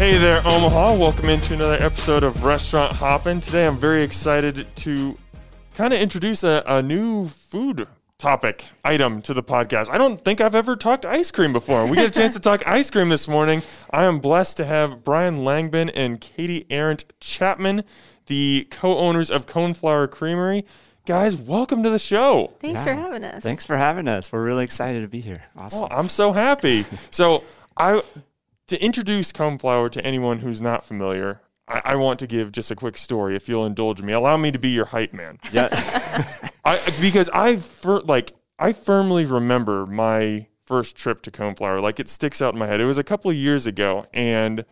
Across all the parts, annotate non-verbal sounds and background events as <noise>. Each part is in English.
Hey there, Omaha. Welcome into another episode of Restaurant Hoppin'. Today I'm very excited to kind of introduce a, a new food topic item to the podcast. I don't think I've ever talked ice cream before. We get a chance to talk <laughs> ice cream this morning. I am blessed to have Brian Langbin and Katie Arendt Chapman, the co-owners of Coneflower Creamery. Guys, welcome to the show. Thanks Yeah. for having us. Thanks for having us. We're really excited to be here. Oh, awesome. Oh, I'm so happy. so I to introduce Coneflower to anyone who's not familiar, I, I want to give just a quick story, if you'll indulge me. Allow me to be your hype man. yeah. <laughs> I because I fir- like I firmly remember my first trip to Coneflower. Like it sticks out in my head. It was a couple of years ago, and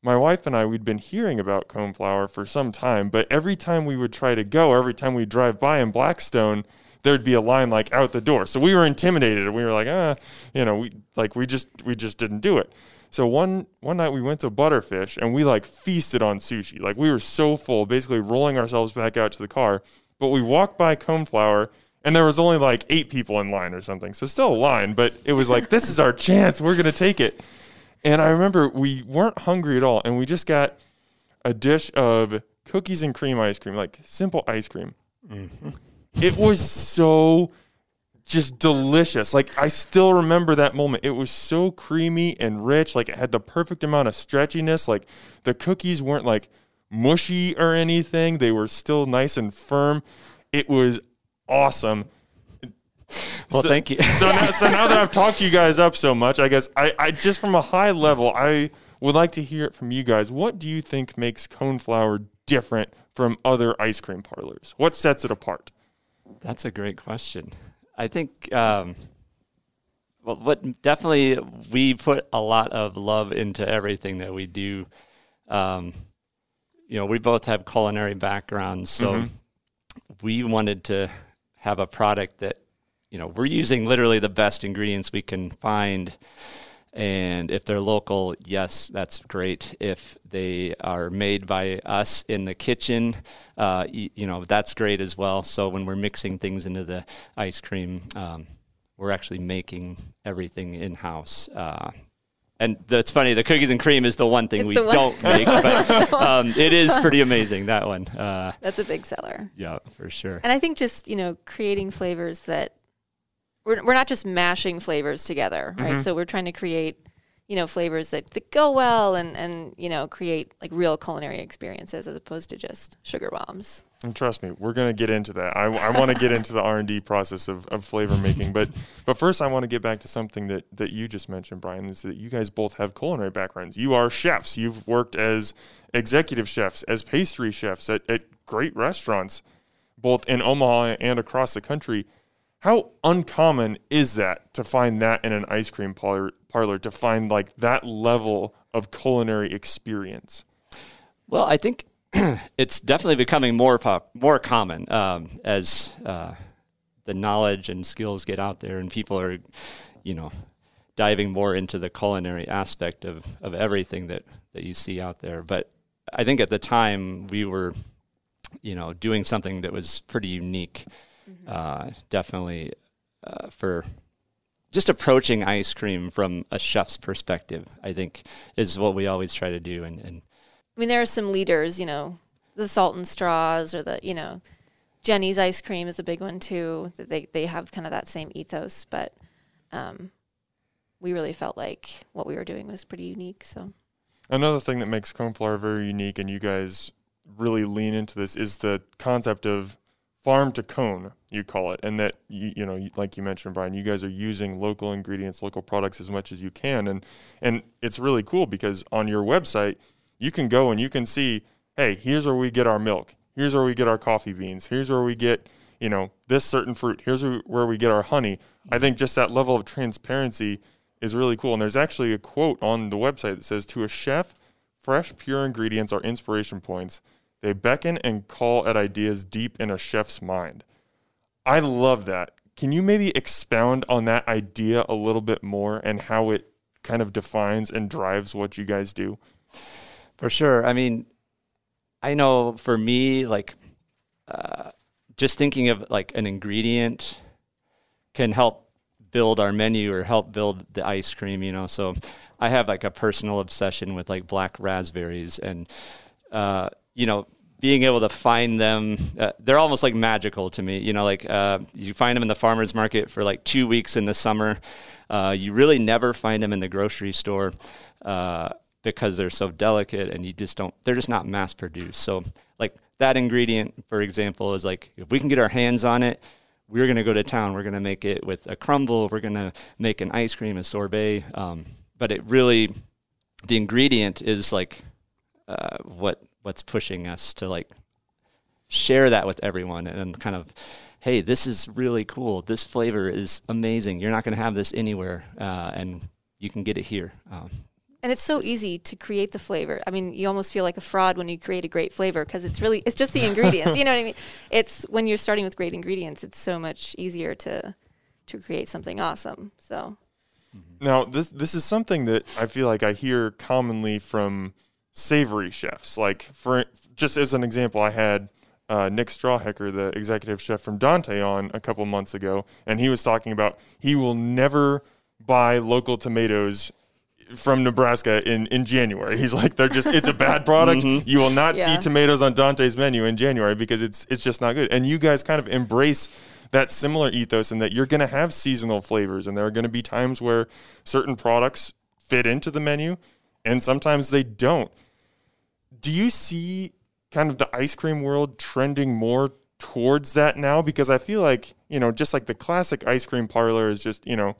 my wife and I we'd been hearing about Coneflower for some time, but every time we would try to go, every time we drive by in Blackstone, there'd be a line like out the door. So we were intimidated, and we were like, ah, you know, we like we just we just didn't do it. So one one night we went to Butterfish and we like feasted on sushi. Like we were so full, basically rolling ourselves back out to the car. But we walked by Coneflower and there was only like eight people in line or something. So still a line, but it was like this is our chance. We're gonna take it. And I remember we weren't hungry at all, and we just got a dish of cookies and cream ice cream, like simple ice cream. Mm-hmm. It was so just delicious. Like I still remember that moment. It was so creamy and rich. Like it had the perfect amount of stretchiness. Like the cookies weren't like mushy or anything. They were still nice and firm. It was awesome. Well, So- thank you. So now, <laughs> so now that I've talked you guys up so much, I guess I, I just from a high level, I would like to hear it from you guys. What do you think makes Coneflower different from other ice cream parlors? What sets it apart? That's a great question. I think, um, well, what definitely we put a lot of love into everything that we do. Um, you know, we both have culinary backgrounds, so we wanted to have a product that, you know, we're using literally the best ingredients we can find. And if they're local, yes, that's great. If they are made by us in the kitchen, uh, you know, that's great as well. So when we're mixing things into the ice cream, um, we're actually making everything in house. Uh, and that's funny. The cookies and cream is the one thing It's we one- don't make, but <laughs> um, it is pretty amazing that one. Uh, That's a big seller. yeah, for sure. And I think just, you know, creating flavors that we're, we're not just mashing flavors together, right? Mm-hmm. So we're trying to create, you know, flavors that, that go well and, and, you know, create like real culinary experiences as opposed to just sugar bombs. And trust me, we're gonna get into that. I, I want to get into the R and D process of, of flavor making, but but first I want to get back to something that that you just mentioned, Brian. Is that you guys both have culinary backgrounds. You are chefs. You've worked as executive chefs, as pastry chefs at, at great restaurants, both in Omaha and across the country. How uncommon is that to find that in an ice cream parlor, parlor to find like that level of culinary experience? Well, I think <clears throat> it's definitely becoming more pop, more common um, as uh, the knowledge and skills get out there, and people are, you know, diving more into the culinary aspect of, of everything that, that you see out there. But I think at the time we were, you know, doing something that was pretty unique. Uh, definitely uh, for just approaching ice cream from a chef's perspective, I think is what we always try to do. And, and I mean, there are some leaders, you know, the salt and straws or the, you know, Jeni's ice cream is a big one too. That they, they have kind of that same ethos, but um, we really felt like what we were doing was pretty unique. So Another thing that makes Coneflower very unique, and you guys really lean into this, is the concept of farm to cone. You call it, and that you, you know, like you mentioned, Brian, you guys are using local ingredients, local products as much as you can, and and it's really cool because on your website you can go and you can see, hey, here's where we get our milk, here's where we get our coffee beans, here's where we get you know this certain fruit, here's where- where we get our honey. I think just that level of transparency is really cool. And there's actually a quote on the website that says, To a chef, fresh, pure ingredients are inspiration points. They beckon and call at ideas deep in a chef's mind. I love that. Can you maybe expound on that idea a little bit more and how it kind of defines and drives what you guys do? For sure. I mean, I know for me, like, uh, just thinking of like an ingredient can help build our menu or help build the ice cream, you know. So I have like a personal obsession with like black raspberries, and uh, you know, being able to find them, uh, they're almost like magical to me. You know, like uh, you find them in the farmers market for like two weeks in the summer. Uh, you really never find them in the grocery store uh, because they're so delicate, and you just don't. They're just not mass produced. So, like that ingredient, for example, is like if we can get our hands on it we're going to go to town. We're going to make it with a crumble. We're going to make an ice cream, a sorbet. Um, but it really, the ingredient is like uh, what what's pushing us to like share that with everyone and kind of, hey, this is really cool. This flavor is amazing. You're not going to have this anywhere, uh, and you can get it here. Um, and it's so easy to create the flavor. I mean, you almost feel like a fraud when you create a great flavor because it's really it's just the ingredients. you know what I mean? It's when you're starting with great ingredients, it's so much easier to to create something awesome. So now this this is something that I feel like I hear commonly from savory chefs. Like for just as an example, I had uh, Nick Strawhecker, the executive chef from Dante, on a couple months ago, and he was talking about he will never buy local tomatoes from Nebraska in, in January. He's like, they're just it's a bad <laughs> product. mm-hmm. You will not yeah. see tomatoes on Dante's menu in January because it's it's just not good. And you guys kind of embrace that similar ethos in that you're going to have seasonal flavors and there are going to be times where certain products fit into the menu and sometimes they don't. Do you see kind of the ice cream world trending more towards that now? Because I feel like, you know, just like the classic ice cream parlor is just, you know,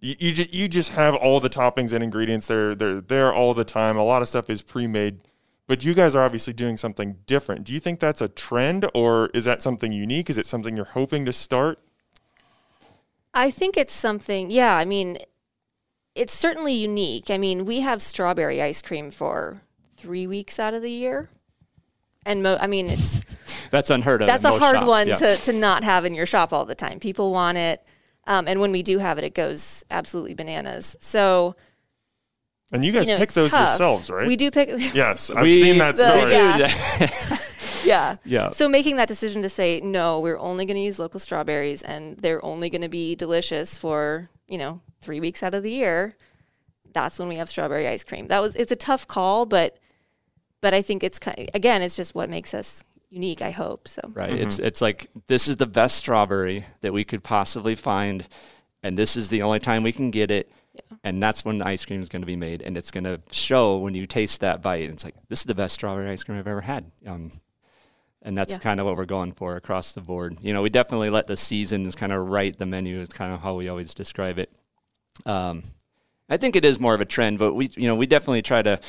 you, you just you just have all the toppings and ingredients there they're there all the time. A lot of stuff is pre-made but you guys are obviously doing something different. Do you think that's a trend or is that something unique? Is it something you're hoping to start? I think it's something yeah i mean it's certainly unique i mean we have strawberry ice cream for three weeks out of the year and mo- i mean it's <laughs> that's unheard of that's a hard shops, one yeah. to, to not have in your shop all the time people want it um, and when we do have it, it goes absolutely bananas. So, and you guys you know, pick those tough. yourselves, right? We do pick. <laughs> <laughs> Yes, I've we, seen that story. yeah. yeah. Yeah. So making that decision to say no, we're only going to use local strawberries, and they're only going to be delicious for you know three weeks out of the year. That's when we have strawberry ice cream. That was it's a tough call, but but I think it's again, it's just what makes us unique. I hope so. Right. Mm-hmm. It's it's like this is the best strawberry that we could possibly find, and this is the only time we can get it. Yeah. And that's when the ice cream is going to be made, and it's going to show when you taste that bite. And it's like this is the best strawberry ice cream I've ever had. Um, and that's yeah. kind of what we're going for across the board. You know, we definitely let the seasons kind of write the menu. Is kind of how we always describe it. Um, I think it is more of a trend, but we, you know, we definitely try to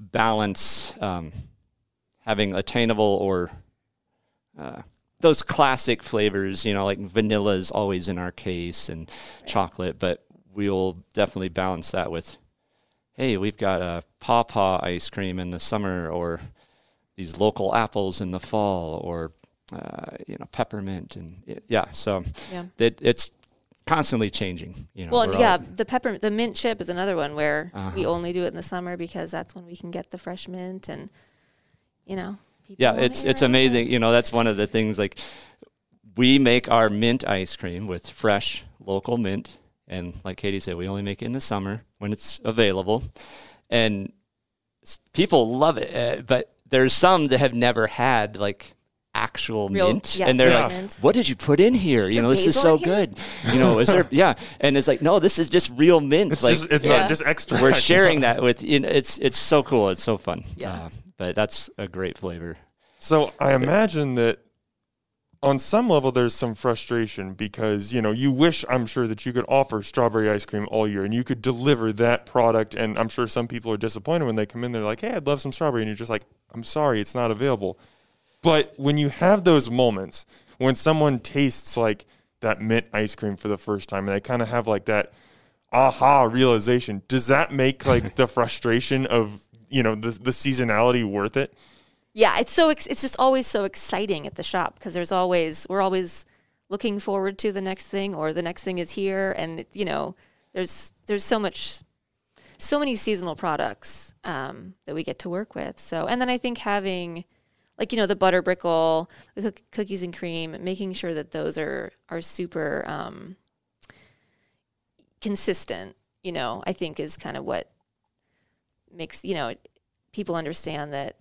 balance um, having attainable or uh, those classic flavors, you know, like vanilla is always in our case and chocolate, but we'll definitely balance that with, hey, we've got a pawpaw ice cream in the summer or these local apples in the fall or, uh, you know, peppermint and yeah. So yeah. It, it's constantly changing. You know, well, yeah, all... the pepper, the mint chip is another one where uh-huh. we only do it in the summer because that's when we can get the fresh mint and, you know, People yeah, it's it's amazing. You know, that's one of the things. Like, we make our mint ice cream with fresh local mint, and like Katie said, we only make it in the summer when it's available, and people love it. Uh, but there's some that have never had like actual Real, mint, yeah, and they're like, mint. "What did you put in here? Is you know, this is so good. You know, is there? <laughs> Yeah." And it's like, no, this is just real mint. It's like, just, it's yeah. not just extra. We're sharing that with. You know, it's it's so cool. It's so fun. Yeah. Uh, but that's a great flavor. So I imagine that on some level there's some frustration because you know you wish i'm sure that you could offer strawberry ice cream all year and you could deliver that product and i'm sure some people are disappointed when they come in they're like hey i'd love some strawberry and you're just like i'm sorry it's not available but when you have those moments when someone tastes like that mint ice cream for the first time and they kind of have like that aha realization does that make like <laughs> the frustration of you know the, the seasonality worth it? Yeah it's so ex- it's just always so exciting at the shop because there's always we're always looking forward to the next thing or the next thing is here and you know there's there's so much so many seasonal products um, that we get to work with. So and then i think having like you know the butter brickle the cookies and cream making sure that those are are super um, consistent you know i think is kind of what makes you know people understand that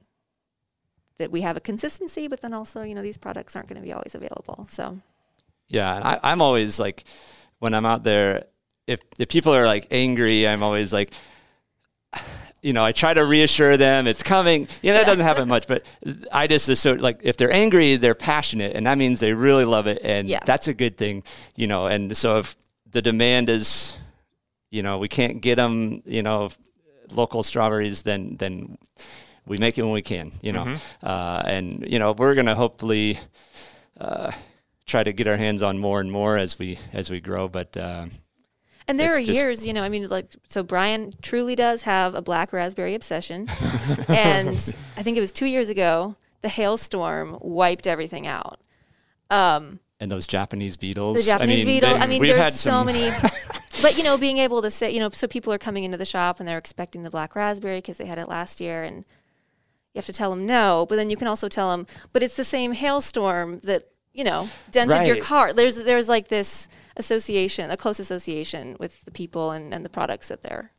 that we have a consistency, but then also you know these products aren't going to be always available. So Yeah, and I, I'm always like, when I'm out there, if if people are like angry, I'm always like, you know, I try to reassure them it's coming. You know, it doesn't happen much, but I just associate like if they're angry, they're passionate, and that means they really love it, and Yeah. that's a good thing, you know. And so if the demand is, you know, we can't get them, you know, local strawberries, then then we make it when we can, you know, uh, and you know we're gonna hopefully uh, try to get our hands on more and more as we as we grow. But uh, And there It's are just- years, you know, I mean, like, so Brian truly does have a black raspberry obsession. <laughs> and I think it was two years ago, the hailstorm wiped everything out. Um, and those Japanese beetles, the Japanese I mean, beetle. they- I mean, there's so many. <laughs> but, you know, being able to say, you know, so people are coming into the shop and they're expecting the black raspberry because they had it last year. And you have to tell them no. But then you can also tell them, but it's the same hailstorm that, you know, dented your car. There's, there's like this association, a close association with the people and, and the products that they're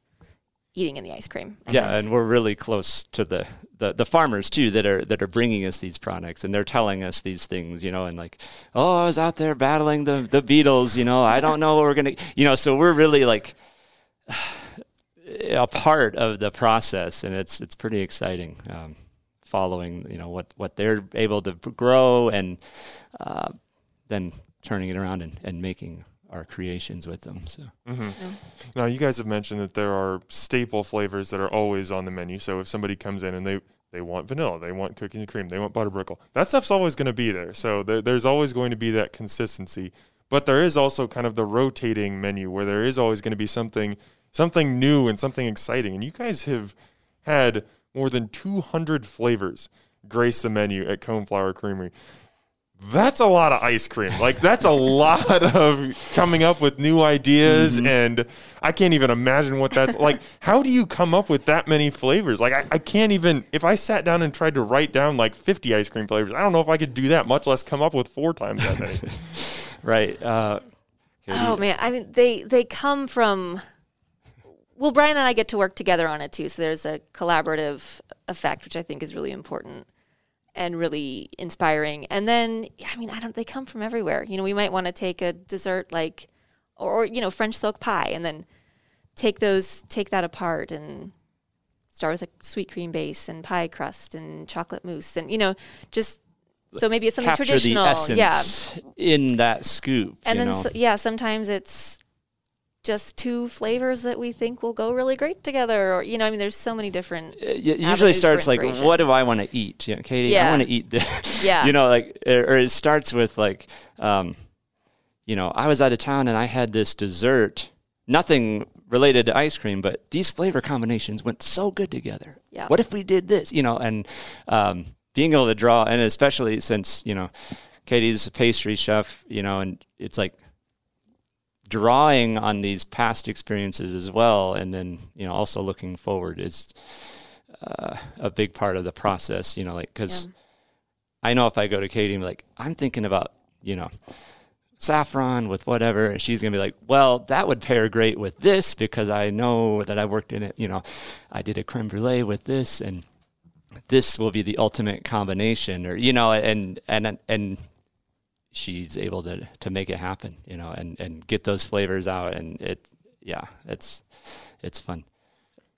eating in the ice cream. I Yeah, guess. and we're really close to the, the, the farmers too that are that are bringing us these products, and they're telling us these things, you know, and like, oh, I was out there battling the the beetles, you know, I don't know what we're gonna, you know, so we're really like a part of the process, and it's it's pretty exciting. Um, following, you know, what what they're able to grow, and uh, then turning it around and, and making our creations with them. So. Mm-hmm. Now, you guys have mentioned that there are staple flavors that are always on the menu. So if somebody comes in and they they want vanilla, they want cookies and cream, they want butter brickle, that stuff's always going to be there. So there, there's always going to be that consistency. But there is also kind of the rotating menu where there is always going to be something something new and something exciting. And you guys have had more than 200 flavors grace the menu at Coneflower Creamery. That's a lot of ice cream. Like that's a lot of coming up with new ideas, and I can't even imagine what that's like. How do you come up with that many flavors? Like I, I can't even. If I sat down and tried to write down like 50 ice cream flavors, I don't know if I could do that. Much less come up with four times that many. <laughs> Right. Uh, Oh man, I mean they they come from well Brian and I get to work together on it too. So there's a collaborative effect which I think is really important and really inspiring. And then I mean I don't they come from everywhere. You know, we might want to take a dessert like or, or you know French silk pie and then take those take that apart and start with a sweet cream base and pie crust and chocolate mousse and you know just so maybe it's something capture traditional. the yeah. in that scoop. And you then, so, yeah, sometimes it's just two flavors that we think will go really great together. Or, you know, I mean, there's so many different. it usually starts like, what do I want to eat? You know, Katie, I want to eat this. <laughs> Yeah. you know, like, or or it starts with like, um, you know, I was out of town and I had this dessert, nothing related to ice cream, but these flavor combinations went so good together. Yeah. What if we did this? You know, and um, being able to draw, and especially since you know, Katie's a pastry chef, you know, and it's like drawing on these past experiences as well, and then you know also looking forward is uh, a big part of the process. You know, like because Yeah. I know if I go to Katie and be like, I'm thinking about you know saffron with whatever, and she's gonna be like, well, that would pair great with this because I know that I worked in it. You know, I did a creme brulee with this, and this will be the ultimate combination, or you know, and and and she's able to to make it happen, you know, and and get those flavors out, and it, yeah, it's it's fun.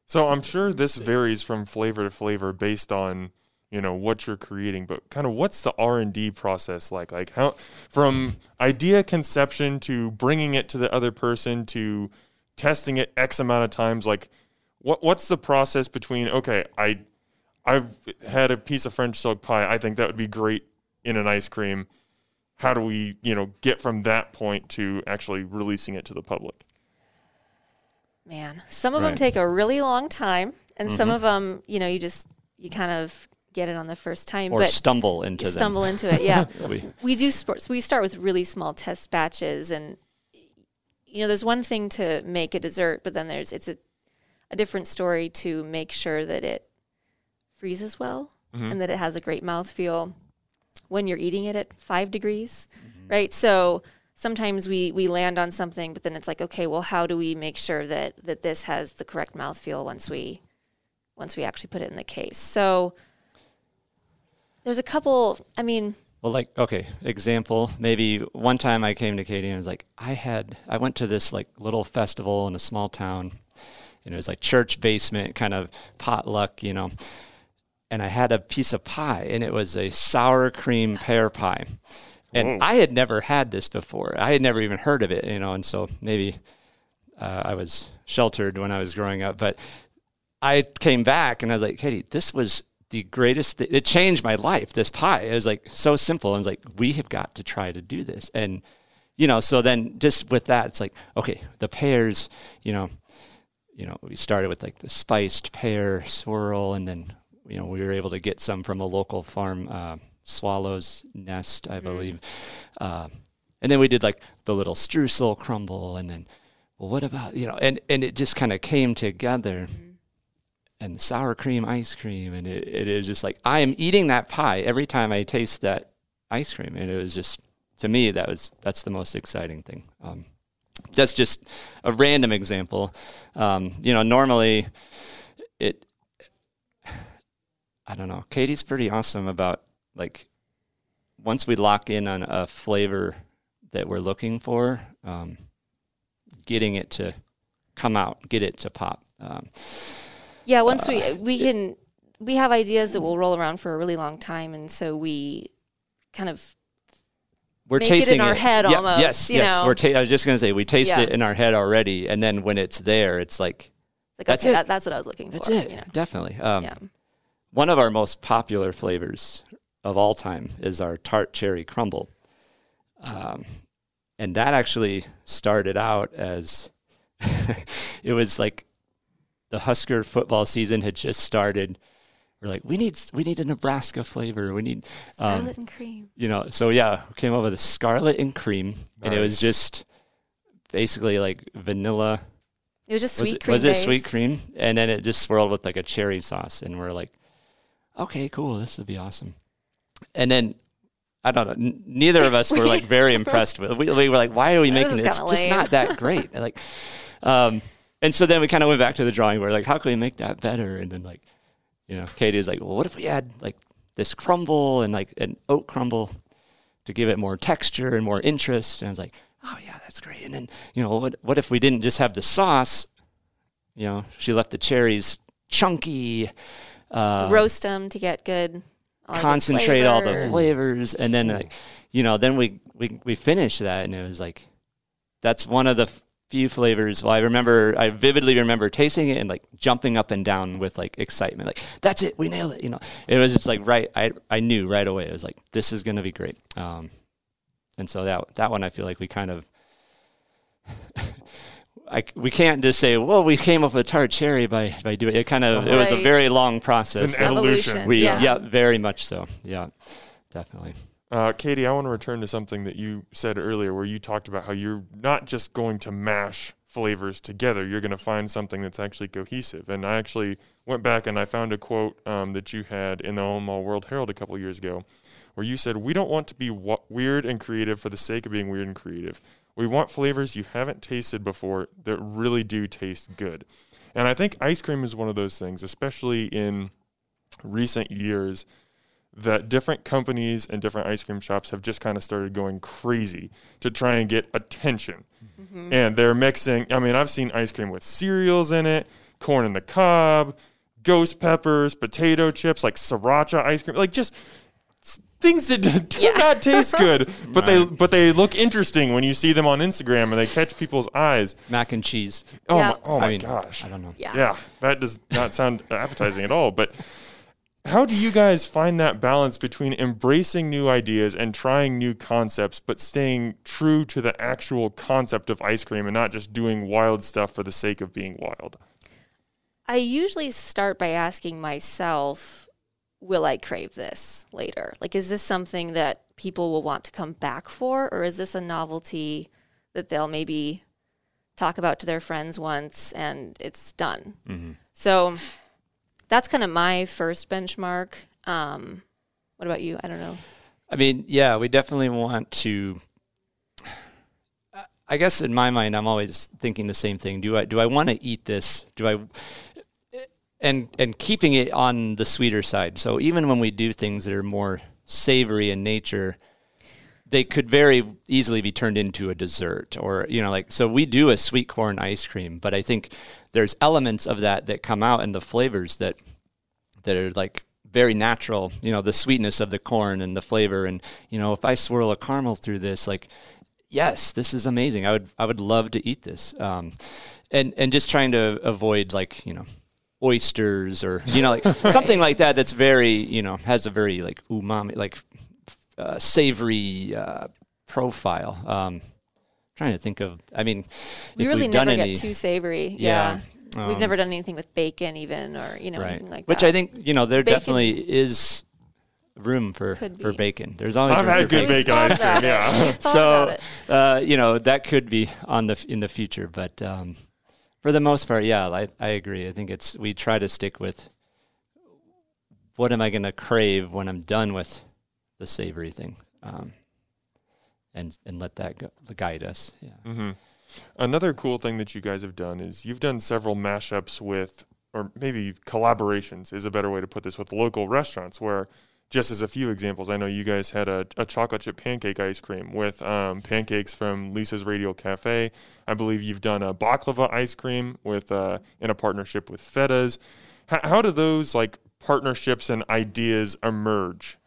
So I'm sure this varies from flavor to flavor based on you know what you're creating, but kind of what's the R and D process like? Like how from idea conception to bringing it to the other person to testing it X amount of times. Like what what's the process between okay, I I've had a piece of French silk pie. I think that would be great in an ice cream. How do we you know get from that point to actually releasing it to the public? Man, some of them take a really long time, and some Mm-hmm. of them, you know, you just you kind of get it on the first time, Or but stumble into you them. stumble into it. Yeah, <laughs> We- we do sports. We start with really small test batches, and you know, there's one thing to make a dessert, but then there's it's a a different story to make sure that it freezes well and that it has a great mouthfeel when you're eating it at five degrees, mm-hmm. right? So sometimes we we land on something, but then it's like, okay, well, how do we make sure that that this has the correct mouthfeel once we once we actually put it in the case. So there's a couple. I mean, Well, like, okay, example. Maybe one time I came to Katie and was like, I had, I went to this like little festival in a small town, and it was like church basement kind of potluck, you know. And I had a piece of pie, and it was a sour cream pear pie. And Whoa. I had never had this before. I had never even heard of it, you know. And so maybe uh, I was sheltered when I was growing up, but I came back and I was like, Katie, this was the greatest. Th- it changed my life. This pie. It was like so simple. I was like, we have got to try to do this. And you know, so then just with that, it's like, okay, the pears. You know, you know, we started with like the spiced pear swirl, and then you know we were able to get some from a local farm, uh, Swallow's Nest, I believe. Uh, and then we did like the little streusel crumble, and then well, what about you know, and and it just kind of came together. And the sour cream ice cream and it, it is just like i am eating that pie every time i taste that ice cream. And it was just to me that was that's the most exciting thing. Um, that's just a random example. Um, you know normally it i don't know katie's pretty awesome about like once we lock in on a flavor that we're looking for um, getting it to come out get it to pop um, yeah. Once we we can we have ideas that will roll around for a really long time, and so we kind of we're make it in tasting our head Yeah, almost, Yes, yes. know? We're ta- I was just gonna say we taste Yeah. it in our head already, and then when it's there, it's like like That's okay, it. that, that's what I was looking for. that's it. You know? Definitely. Um, Yeah. One of our most popular flavors of all time is our tart cherry crumble, um, and that actually started out as <laughs> it was like the Husker football season had just started. We're like, we need we need a Nebraska flavor. We need um, Scarlet and cream. you know, so yeah, we came up with a scarlet and cream, and it was just basically like vanilla. It was just Was sweet it, cream. was it sweet cream? And then it just swirled with like a cherry sauce, and we're like, okay, cool, this would be awesome. And then I don't know, n- neither of us were like <laughs> very impressed with. it. We, we were like, why are we making this? It's kinda just not that great. Like, um, and so then we kind of went back to the drawing board, like, how can we make that better? And then like, you know, Katie was like, well, what if we add like this crumble and like an oat crumble to give it more texture and more interest? And I was like, oh yeah, that's great. And then you know, what what if we didn't just have the sauce? You know, she left the cherries chunky, uh, Roast them to get good. all the concentrate all the flavors, and then like, you know, then we we we finished that, and it was like, that's one of the few flavors. Well, I remember, I vividly remember tasting it and like jumping up and down with like excitement, like that's it, we nailed it. You know, it was just like right, I I knew right away. It was like this is gonna be great. Um, and so that that one, I feel like we kind of. <laughs> I, we can't just say, well, we came up with tart cherry by, by doing it. Kind of, it was a very long process. It's an that evolution. we, yeah. yeah. very much so. Yeah, definitely. Uh, Katie, I want to return to something that you said earlier, where you talked about how you're not just going to mash flavors together. You're going to find something that's actually cohesive. And I actually went back and I found a quote um, that you had in the Omaha World Herald a couple years ago, where you said, "We don't want to be wa- weird and creative for the sake of being weird and creative. We want flavors you haven't tasted before that really do taste good." And I think ice cream is one of those things, especially in recent years that different companies and different ice cream shops have just kind of started going crazy to try and get attention. Mm-hmm. And they're mixing, I mean, I've seen ice cream with cereals in it, corn in the cob, ghost peppers, potato chips, like sriracha ice cream, like just things that do do not taste good, <laughs> but they but they look interesting when you see them on Instagram and they catch people's eyes. Mac and cheese. Oh Yeah. my, oh my I mean, gosh. I don't know. Yeah. Yeah, that does not sound <laughs> appetizing at all. But how do you guys find that balance between embracing new ideas and trying new concepts, but staying true to the actual concept of ice cream and not just doing wild stuff for the sake of being wild? I usually start by asking myself, will I crave this later? Like, is this something that people will want to come back for, or is this a novelty that they'll maybe talk about to their friends once and it's done? So that's kind of my first benchmark. Um, what about you? I don't know. I mean, yeah, we definitely want to. I guess in my mind, I'm always thinking the same thing. Do I do I want to eat this? Do I? And and keeping it on the sweeter side. So even when we do things that are more savory in nature, they could very easily be turned into a dessert or you know like so we do a sweet corn ice cream, but I think there's elements of that that come out in the flavors that that are like very natural, you know, the sweetness of the corn and the flavor and you know, if I swirl a caramel through this like yes, this is amazing. I would I would love to eat this. Um, and and just trying to avoid like, you know, oysters or you know like <laughs> something like that that's very you know has a very like umami like uh, savory uh, profile um trying to think of i mean We if really we've never any get too savory. Yeah. Yeah. We've um, never done anything with bacon even or, you know, right anything like which that. i think you know there Bacon- definitely is room for for bacon there's always I've had good bacon ice cream, yeah. <laughs> So uh, you know that could be on the in the future but um, for the most part yeah I, I agree i think it's we try to stick with what am i going to crave when i'm done with the savory thing um, and and let that go, guide us yeah hmm Another cool thing that you guys have done is you've done several mashups with, or maybe collaborations is a better way to put this, with local restaurants. Where, just as a few examples, I know you guys had a, a chocolate chip pancake ice cream with um, pancakes from Lisa's Radial Cafe. I believe you've done a baklava ice cream with uh, in a partnership with Fetas. H- how do those like partnerships and ideas emerge?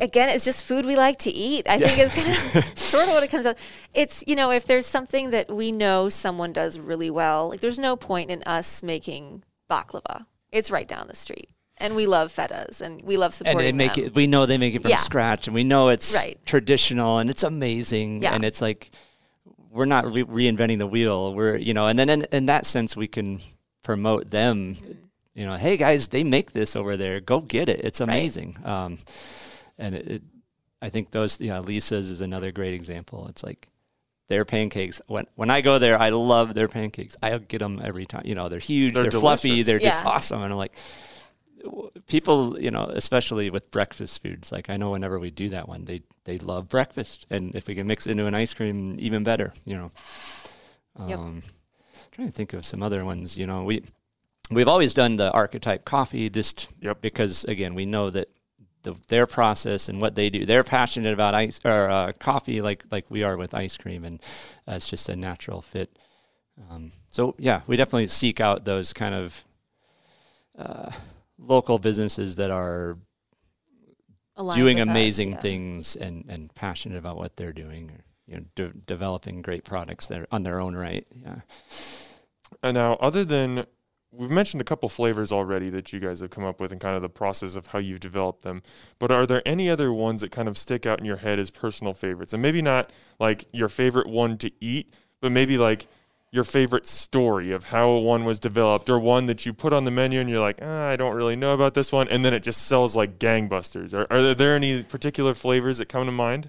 Again, it's just food we like to eat. I think it's kind of <laughs> sort of what it comes out. It's you know, if there's something that we know someone does really well, like there's no point in us making baklava. It's right down the street, and we love fetas, and we love and supporting they make them. it we know they make it from Yeah. scratch and we know it's Right. traditional and it's amazing Yeah. and it's like we're not re- reinventing the wheel. We're you know and then in, in that sense we can promote them. You know hey guys they make this over there. Go get it. It's amazing. Um, and it, it, i think those you know lisa's is another great example. It's like their pancakes when when i go there i love their pancakes. I'll get them every time you know they're huge They're they're, fluffy they're just awesome and i'm like people, you know, especially with breakfast foods, like I know whenever we do that one, they they love breakfast, and if we can mix it into an ice cream, even better. You know. Yep. Um, trying to think of some other ones. You know, we we've always done the archetype coffee, just Yep. because again we know that. The, their process and what they do, they're passionate about ice or uh, coffee, like like we are with ice cream, and uh, it's just a natural fit. Um, so yeah, we definitely seek out those kind of uh, local businesses that are aligned doing with us, amazing yeah. things and, and passionate about what they're doing, or you know, de- developing great products that are on their own right. Yeah. And now, other than we've mentioned a couple flavors already that you guys have come up with and kind of the process of how you've developed them, but are there any other ones that kind of stick out in your head as personal favorites? And maybe not like your favorite one to eat, but maybe like your favorite story of how one was developed or one that you put on the menu and you're like, ah, I don't really know about this one. And then it just sells like gangbusters. Are, are there any particular flavors that come to mind?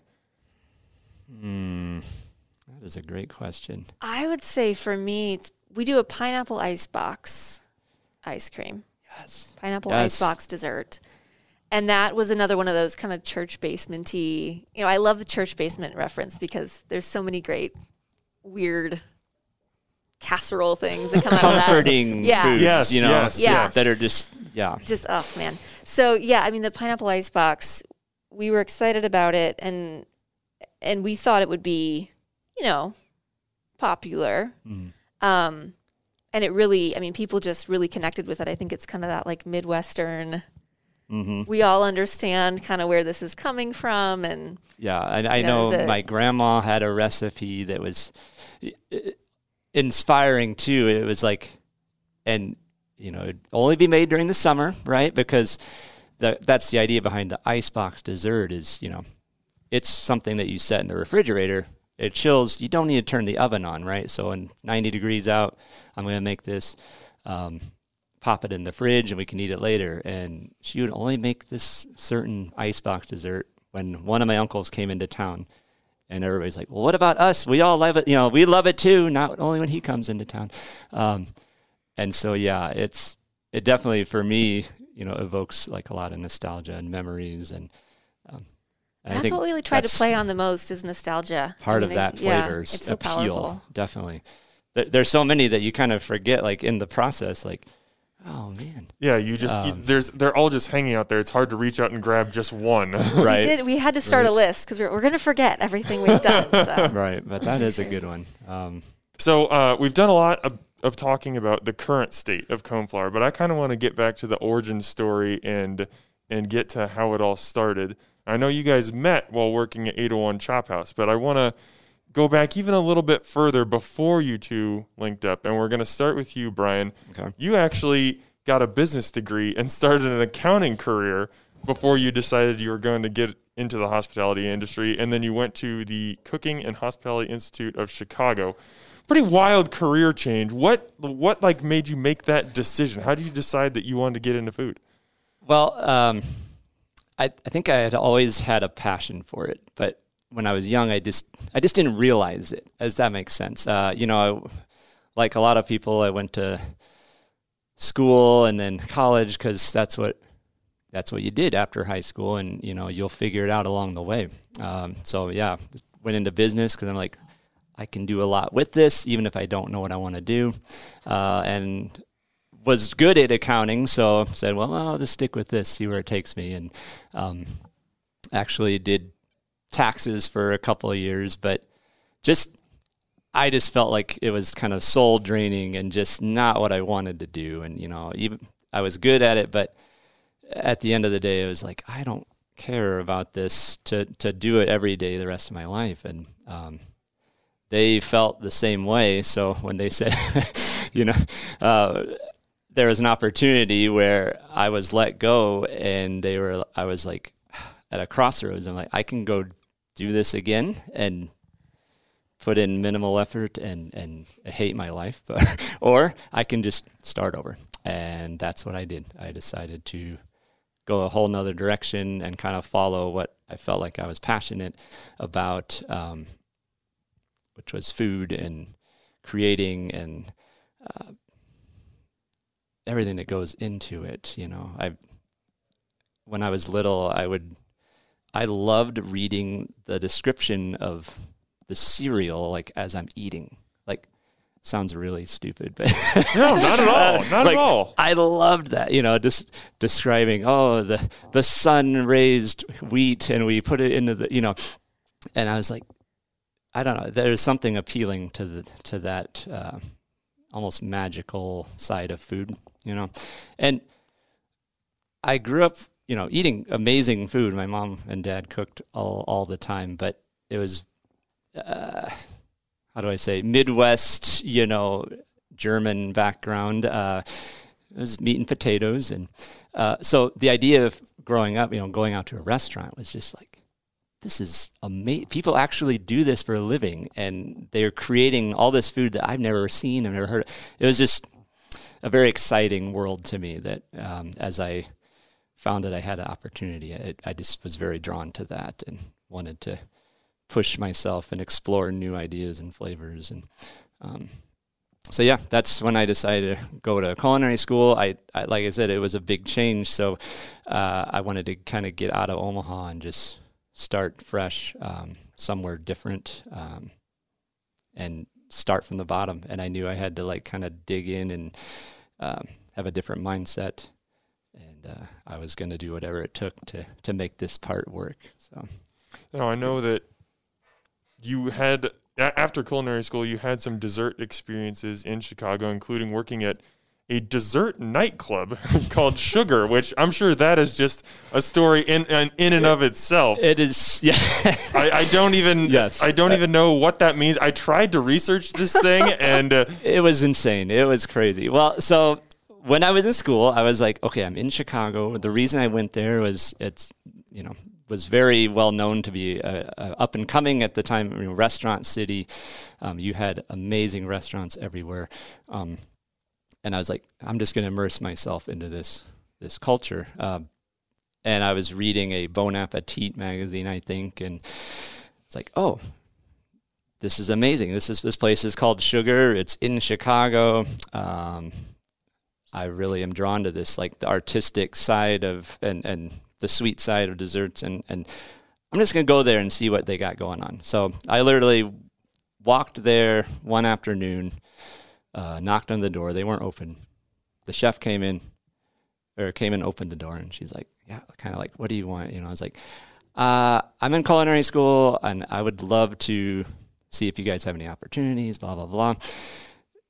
Hmm. That is a great question. I would say for me, it's, we do a pineapple ice box ice cream, Yes. pineapple Yes. ice box dessert. And that was another one of those kind of church basementy. You know, I love the church basement reference because there's so many great, weird casserole things that come out of that. Comforting Yeah. foods, Yes, you know, yes, Yeah. yes. that are just yeah. just oh man so yeah i mean the pineapple ice box we were excited about it and and we thought it would be you know popular Mm. um and it really i mean people just really connected with it i think it's kind of that like midwestern hmm we all understand kind of where this is coming from and Yeah, and I You know, know a- my grandma had a recipe that was i- i- inspiring too. It was like, and you know, it'd only be made during the summer, right? Because the, that's the idea behind the icebox dessert is, you know, it's something that you set in the refrigerator. It chills. You don't need to turn the oven on, right? So, in 90 degrees out, I'm going to make this. Um, pop it in the fridge and we can eat it later. And she would only make this certain icebox dessert when one of my uncles came into town. And everybody's like, well, what about us? We all love it. You know, we love it too, not only when he comes into town. Um, and so, yeah, it's, it definitely, for me, you know, evokes like a lot of nostalgia and memories. And, um, and I that's what we really try to play on the most is nostalgia I part mean, of that yeah, flavor's it's so appeal. powerful Definitely. there, there's so many that you kind of forget, like in the process, like, oh man, Yeah, you just you- Um, there's they're all just hanging out there. It's hard to reach out and grab just one. <laughs> right, We did. We had to start a list because we're, we're going to forget everything we've done. <laughs> So. right. But that is a good one. Um, So uh, we've done a lot of, of talking about the current state of coneflower, but I kind of want to get back to the origin story and and get to how it all started. I know you guys met while working at 801 Chop House, but I want to go back even a little bit further before you two linked up, and we're going to start with you, Brian. Okay. You actually got a business degree and started an accounting career before you decided you were going to get into the hospitality industry, and then you went to the Cooking and Hospitality Institute of Chicago pretty wild career change. What what like made you make that decision? How did you decide that you wanted to get into food? Well, um, I, I think I had always had a passion for it, but when I was young, I just I just didn't realize it. As that makes sense, uh, you know, I, like a lot of people, I went to school and then college because that's what that's what you did after high school, and you know you'll figure it out along the way. Um, so yeah, went into business because I'm like, I can do a lot with this, even if I don't know what I want to do, uh, and was good at accounting, so said, well, I'll just stick with this, see where it takes me, and um, actually did taxes for a couple of years, but just I just felt like it was kind of soul draining and just not what I wanted to do, and you know, even I was good at it, but at the end of the day, it was like I don't care about this to to do it every day the rest of my life, and um, they felt the same way. So when they <laughs> said, you know, uh, there was an opportunity where I was let go, and they were, I was like <sighs> at a crossroads. I'm like, I can go do this again and put in minimal effort and and hate my life, but <laughs> or I can just start over, and that's what I did. I decided to go a whole nother direction and kind of follow what I felt like I was passionate about. Um, which was food and creating and uh, everything that goes into it. You know, I when I was little, I would I loved reading the description of the cereal like as I'm eating. Like sounds really stupid, but <laughs> No, not at all. Not like, at all. I loved that, you know, just describing, oh, the the sun raised wheat and we put it into the, you know, and I was like, I don't know, there's something appealing to the to that uh, almost magical side of food, you know, and I grew up, you know, eating amazing food. My mom and dad cooked all all the time, but it was. Uh, how do I say Midwest, you know, German background. Uh, it was meat and potatoes, and uh, so the idea of growing up, you know, going out to a restaurant was just like, this is amazing. People actually do this for a living, and they're creating all this food that I've never seen, I've never heard. Of. It was just a very exciting world to me. That um, as I found that I had an opportunity, I, I just was very drawn to that and wanted to push myself and explore new ideas and flavors and um, so yeah that's when i decided to go to culinary school. I, I like i said it was a big change. So uh, i wanted to kind of get out of omaha and just start fresh um, somewhere different um, and start from the bottom. And i knew i had to like kind of dig in and um, have a different mindset and uh, i was going to do whatever it took to to make this part work so Now I know that you had after culinary school you had some dessert experiences in Chicago, including working at a dessert nightclub <laughs> called Sugar, which I'm sure that is just a story in in, in and of itself. it is <laughs> yeah I, I don't even Yes. I don't even know what that means. I tried to research this thing and uh, <laughs> it was insane. It was crazy. Well, so when I was in school, I was like, okay, I'm in Chicago. The reason I went there was it's, you know, was very well known to be uh, uh, up and coming at the time, you know, restaurant city. Um, you had amazing restaurants everywhere. Um, and I was like, I'm just going to immerse myself into this this culture. Um, and I was reading a Bon Appetit magazine, I think, and it's like, oh, this is amazing. This is this place is called Sugar. It's in Chicago. Um, I really am drawn to this, like the artistic side of and and the sweet side of desserts, and and I'm just gonna go there and see what they got going on. So I literally walked there one afternoon, uh, knocked on the door. They weren't open. The chef came in, or came and opened the door, and she's like, "Yeah, kind of like, what do you want?" You know, I was like, uh, "I'm in culinary school, and I would love to see if you guys have any opportunities." Blah blah blah.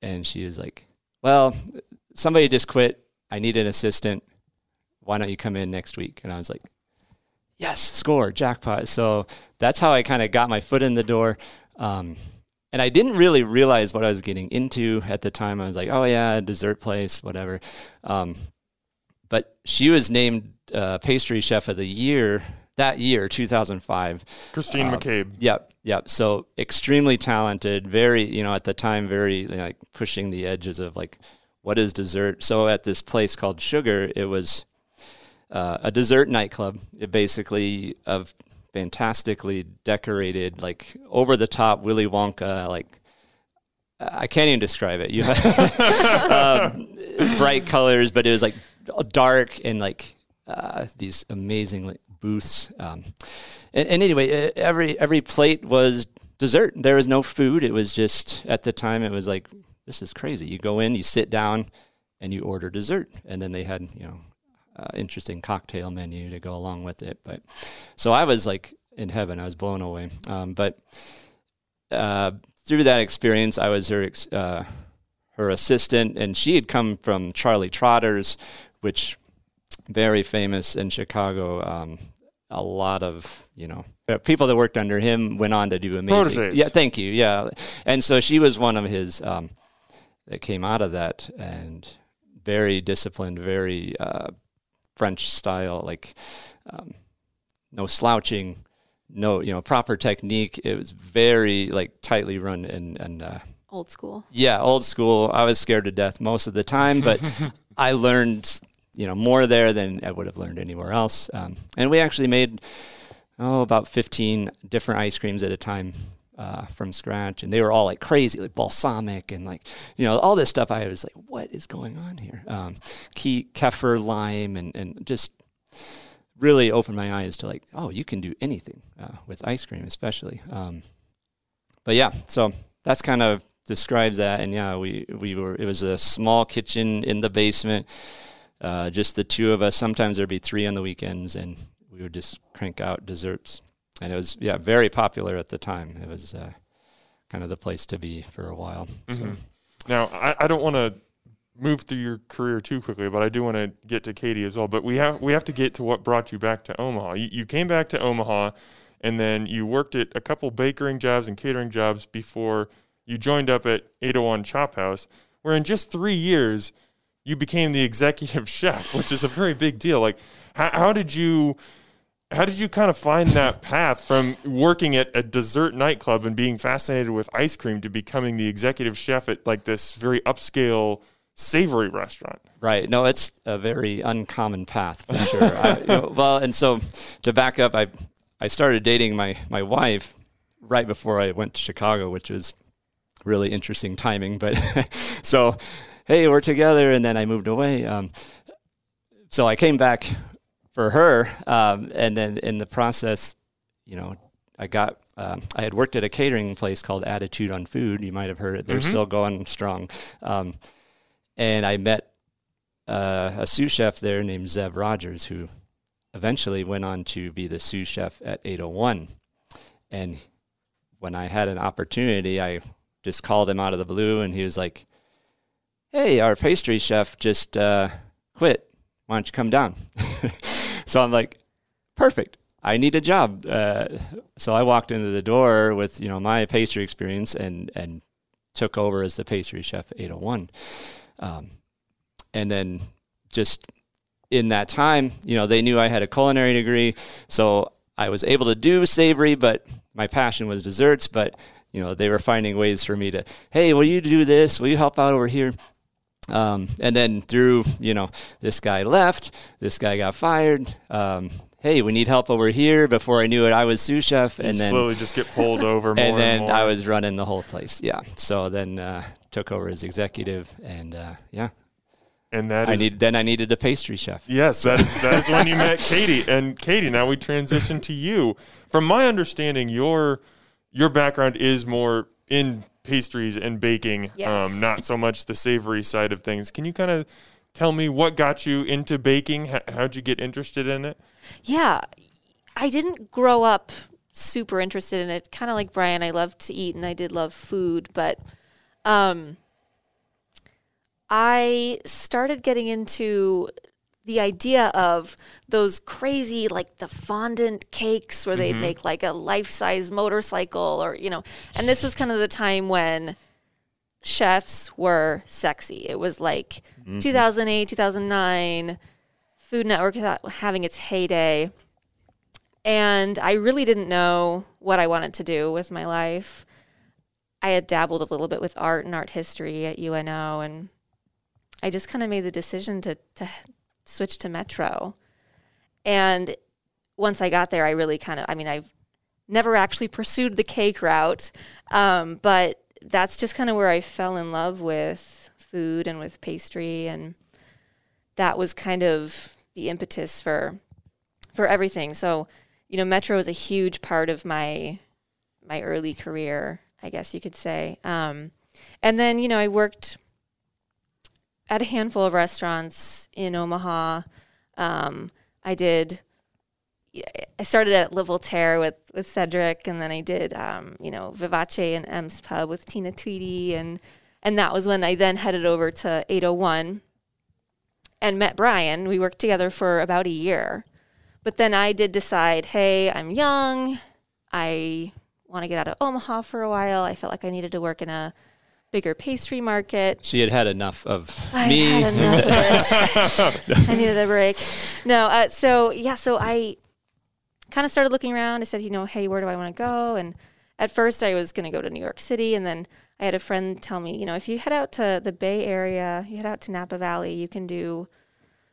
And she was like, "Well, somebody just quit. I need an assistant. Why don't you come in next week?" And I was like, "Yes, score, jackpot!" So that's how I kind of got my foot in the door. Um, and I didn't really realize what I was getting into at the time. I was like, "Oh yeah, dessert place, whatever." Um, but she was named uh, pastry chef of the year that year, 2005. Christine Uh, McCabe. Yep, yep. So extremely talented, very, you know, at the time, very like pushing the edges of like what is dessert. So at this place called Sugar, it was uh, a dessert nightclub. It basically of fantastically decorated, like over the top Willy Wonka, like I can't even describe it. You have <laughs> um, bright colors, but it was like dark and like uh, these amazing like, booths. Um, and, and anyway, every every plate was dessert. There was no food. It was just at the time it was like this is crazy. You go in, you sit down, and you order dessert, and then they had you know uh, interesting cocktail menu to go along with it. But so I was like in heaven. I was blown away. Um, but uh, through that experience, I was her ex- uh, her assistant, and she had come from Charlie Trotter's, which very famous in Chicago. Um, a lot of you know people that worked under him went on to do amazing. Proteges. Yeah, thank you. Yeah, and so she was one of his um, that came out of that, and very disciplined, very uh, French style, like um, no slouching, no you know proper technique. It was very like tightly run and and. Uh, Old school. yeah, old school. I was scared to death most of the time, but <laughs> I learned, you know, more there than I would have learned anywhere else. Um, and we actually made oh about fifteen different ice creams at a time uh, from scratch, and they were all like crazy, like balsamic and like you know all this stuff. I was like, what is going on here? Um, key kefir, lime, and and just really opened my eyes to like, oh, you can do anything uh, with ice cream, especially. Um, but yeah, so that's kind of describes that. And yeah, we we were it was a small kitchen in the basement, uh, just the two of us. Sometimes there'd be three on the weekends, and we would just crank out desserts. And it was yeah very popular at the time. It was uh, kind of the place to be for a while. So Mhm. Now, I, I don't want to move through your career too quickly, but I do want to get to Katie as well. But we have we have to get to what brought you back to Omaha. You, you came back to Omaha, and then you worked at a couple bakering jobs and catering jobs before you joined up at 801 Chop House, where in just three years you became the <laughs> executive chef, which is a very big deal. Like, how, how did you? How did you kind of find that path from working at a dessert nightclub and being fascinated with ice cream to becoming the executive chef at like this very upscale savory restaurant? Right. No, it's a very uncommon path for sure. I, you know, <laughs> well, and so to back up, I I started dating my my wife right before I went to Chicago, which was really interesting timing. But <laughs> so, hey, we're together, and then I moved away. Um, so I came back for her, um, and then in the process, you know, I got. Um, I had worked at a catering place called Attitude on Food. You might have heard it. They're Mhm. still going strong. Um, and I met uh, a sous chef there named Zev Rogers, who eventually went on to be the sous chef at 801. And when I had an opportunity, I just called him out of the blue, and he was like, "Hey, our pastry chef just uh, quit. Why don't you come down?" <laughs> so I'm like, "Perfect. I need a job." Uh, so I walked into the door with you know my pastry experience and and took over as the pastry chef at 801. Um, and then just in that time, you know, they knew I had a culinary degree, so I was able to do savory, but my passion was desserts. But you know, they were finding ways for me to, hey, will you do this? Will you help out over here? Um, and then through, you know, this guy left, this guy got fired. Um, hey, we need help over here. Before I knew it, I was sous chef, You and then slowly just get pulled <laughs> over more and then more. I was running the whole place. Yeah. So then uh, took over as executive, and uh, yeah, and that I is need then I needed a pastry chef. Yes, that is that is when you <laughs> met Katie. And Katie, now we transition to you. From my understanding, your your background is more in pastries and baking, Yes. um, not so much the savory side of things. Can you kind of tell me what got you into baking? H- how'd you get interested in it? Yeah, I didn't grow up super interested in it. Kind of like Brian, I loved to eat and I did love food, but um, I started getting into the idea of those crazy, like the fondant cakes where they'd mm-hmm. make like a life size motorcycle or, you know, and this was kind of the time when chefs were sexy. It was like mm-hmm. 2008, 2009, Food Network ha- having its heyday. And I really didn't know what I wanted to do with my life. I had dabbled a little bit with art and art history at UNO, and I just kind of made the decision to, to switch to Metro. And once I got there, I really kind of, I mean, I've never actually pursued the cake route, um, but that's just kind of where I fell in love with food and with pastry. And that was kind of the impetus for for everything. So, you know, Metro is a huge part of my my early career, I guess you could say. Um, and then, you know, I worked at a handful of restaurants in Omaha. Um, I did. I started at Le Voltaire with, with Cedric, and then I did, um, you know, Vivace and M's Pub with Tina Tweedy, and and that was when I then headed over to 801 and met Brian. We worked together for about a year. But then I did decide, hey, I'm young. I want to get out of Omaha for a while. I felt like I needed to work in a bigger pastry market. She had had enough of I me. had enough of it. <laughs> <laughs> I needed a break. No, uh, so yeah, so I kind of started looking around. I said, you know, hey, where do I want to go? And at first, I was going to go to New York City, and then I had a friend tell me, you know, if you head out to the Bay Area, you head out to Napa Valley, you can do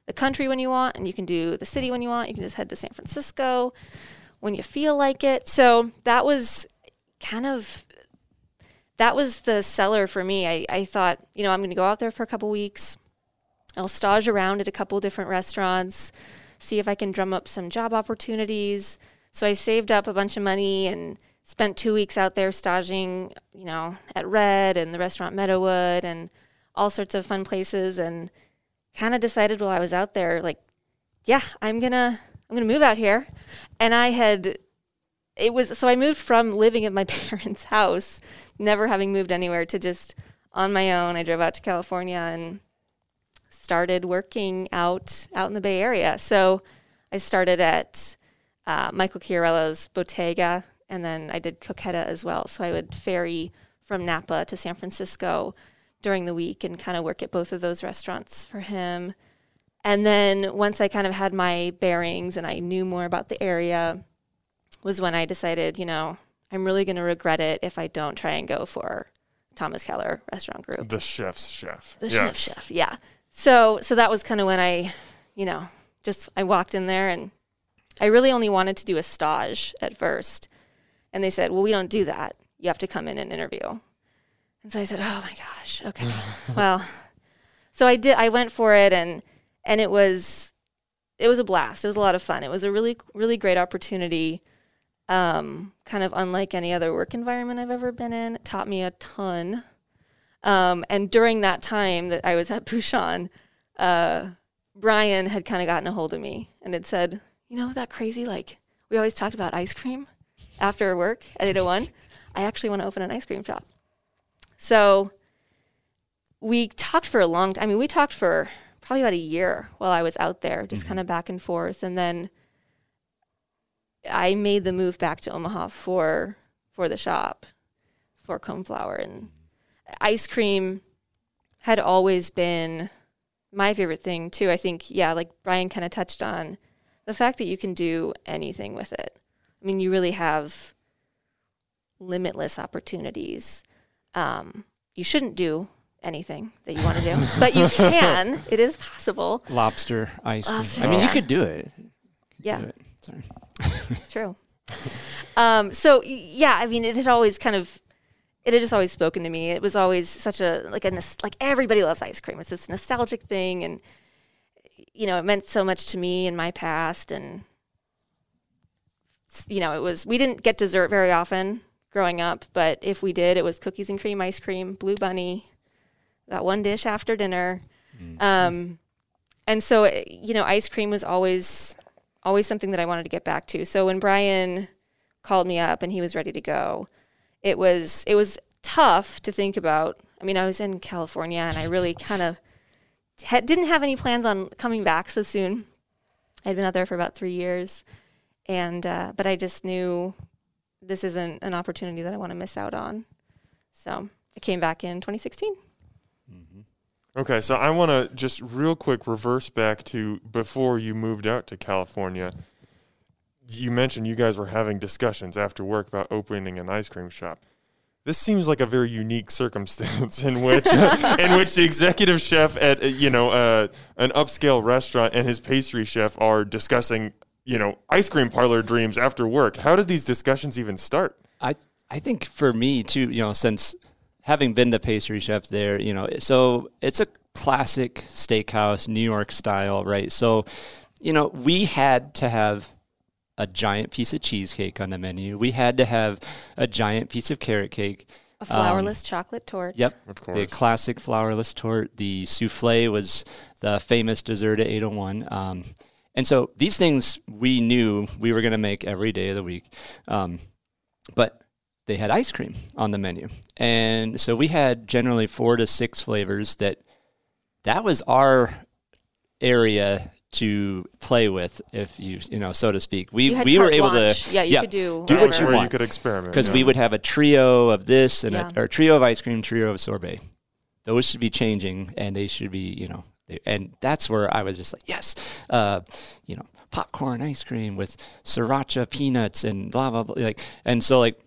the country when you want, and you can do the city when you want. You can just head to San Francisco when you feel like it. So that was kind of that was the seller for me. I, I thought, you know, I'm going to go out there for a couple weeks. I'll stage around at a couple different restaurants, see if I can drum up some job opportunities. So I saved up a bunch of money and spent two weeks out there staging, you know, at Redd and the restaurant Meadowood and all sorts of fun places and kind of decided while I was out there, like, yeah, I'm gonna I'm gonna move out here. And I had it was so I moved from living at my <laughs> parents' house, never having moved anywhere, to just on my own. I drove out to California and started working out out in the Bay Area. So I started at uh, Michael Chiarello's Bottega, and then I did Coqueta as well. So I would ferry from Napa to San Francisco during the week and kind of work at both of those restaurants for him. And then once I kind of had my bearings and I knew more about the area, was when I decided, you know, I'm really going to regret it if I don't try and go for Thomas Keller Restaurant Group. The chef's chef. The yes. chef chef, yeah. So so that was kind of when I, you know, just I walked in there and I really only wanted to do a stage at first. And they said, "Well, we don't do that. You have to come in and interview." And so I said, "Oh my gosh. Okay. <laughs> well, so I did I went for it and and it was it was a blast. It was a lot of fun. It was a really really great opportunity. Um, kind of unlike any other work environment I've ever been in. It taught me a ton. Um, and during that time that I was at <laughs> Bouchon, uh, Brian had kind of gotten a hold of me and had said, you know, that crazy, like, we always talked about ice cream after work at 801. I actually want to open an ice cream shop. So we talked for a long time. I mean, we talked for probably about a year while I was out there, just kind of back and forth. And then I made the move back to Omaha for for the shop for Coneflower and ice cream had always been my favorite thing too. I think yeah, like Brian kind of touched on the fact that you can do anything with it. I mean, you really have limitless opportunities. Um, you shouldn't do anything that you want to do, <laughs> but you can. It is possible. Lobster ice cream. Lobster, I mean, yeah. you could do it. Yeah. Do it. Sorry. It's true. um, so yeah, I mean, it had always kind of, it had just always spoken to me. It was always such a like a nos- like everybody loves ice cream. It's this nostalgic thing, and you know, it meant so much to me in my past, and you know, it was we didn't get dessert very often growing up, but if we did, it was cookies and cream ice cream, Blue Bunny, that one dish after dinner. Um, and so, eh, you know, ice cream was always always something that I wanted to get back to. So when Brian called me up and he was ready to go, it was it was tough to think about. I mean, I was in California and I really kind of ha- didn't have any plans on coming back so soon. I'd been out there for about three years, and uh, but I just knew this isn't an opportunity that I want to miss out on. So I came back in 2016. Okay, so I want to just real quick reverse back to before you moved out to California. You mentioned you guys were having discussions after work about opening an ice cream shop. This seems like a very unique <laughs> circumstance in which <laughs> in which the executive chef at uh, you know uh, an upscale restaurant and his pastry chef are discussing you know ice cream parlor dreams after work. How did these discussions even start? I I think for me too, you know, since having been the pastry chef there, you know, so it's a classic steakhouse, New York style, right? So, you know, we had to have a giant piece of cheesecake on the menu. We had to have a giant piece of carrot cake. A flourless chocolate torte. Yep. Of course. The classic flourless torte. The souffle was the famous dessert at 801. Um, and so these things we knew we were going to make every day of the week. Um, but they had ice cream on the menu. And so we had generally four to six flavors that that was our area to play with if you you know so to speak. We we were able blanche. to Yeah, you could do do what you Where you could experiment because yeah. we would have a trio of this and Yeah. a or trio of ice cream, trio of sorbet. Those should be changing, and they should be, you know, they, and that's where I was just like, yes, uh, you know, popcorn ice cream with sriracha peanuts and blah blah blah, like, and so like.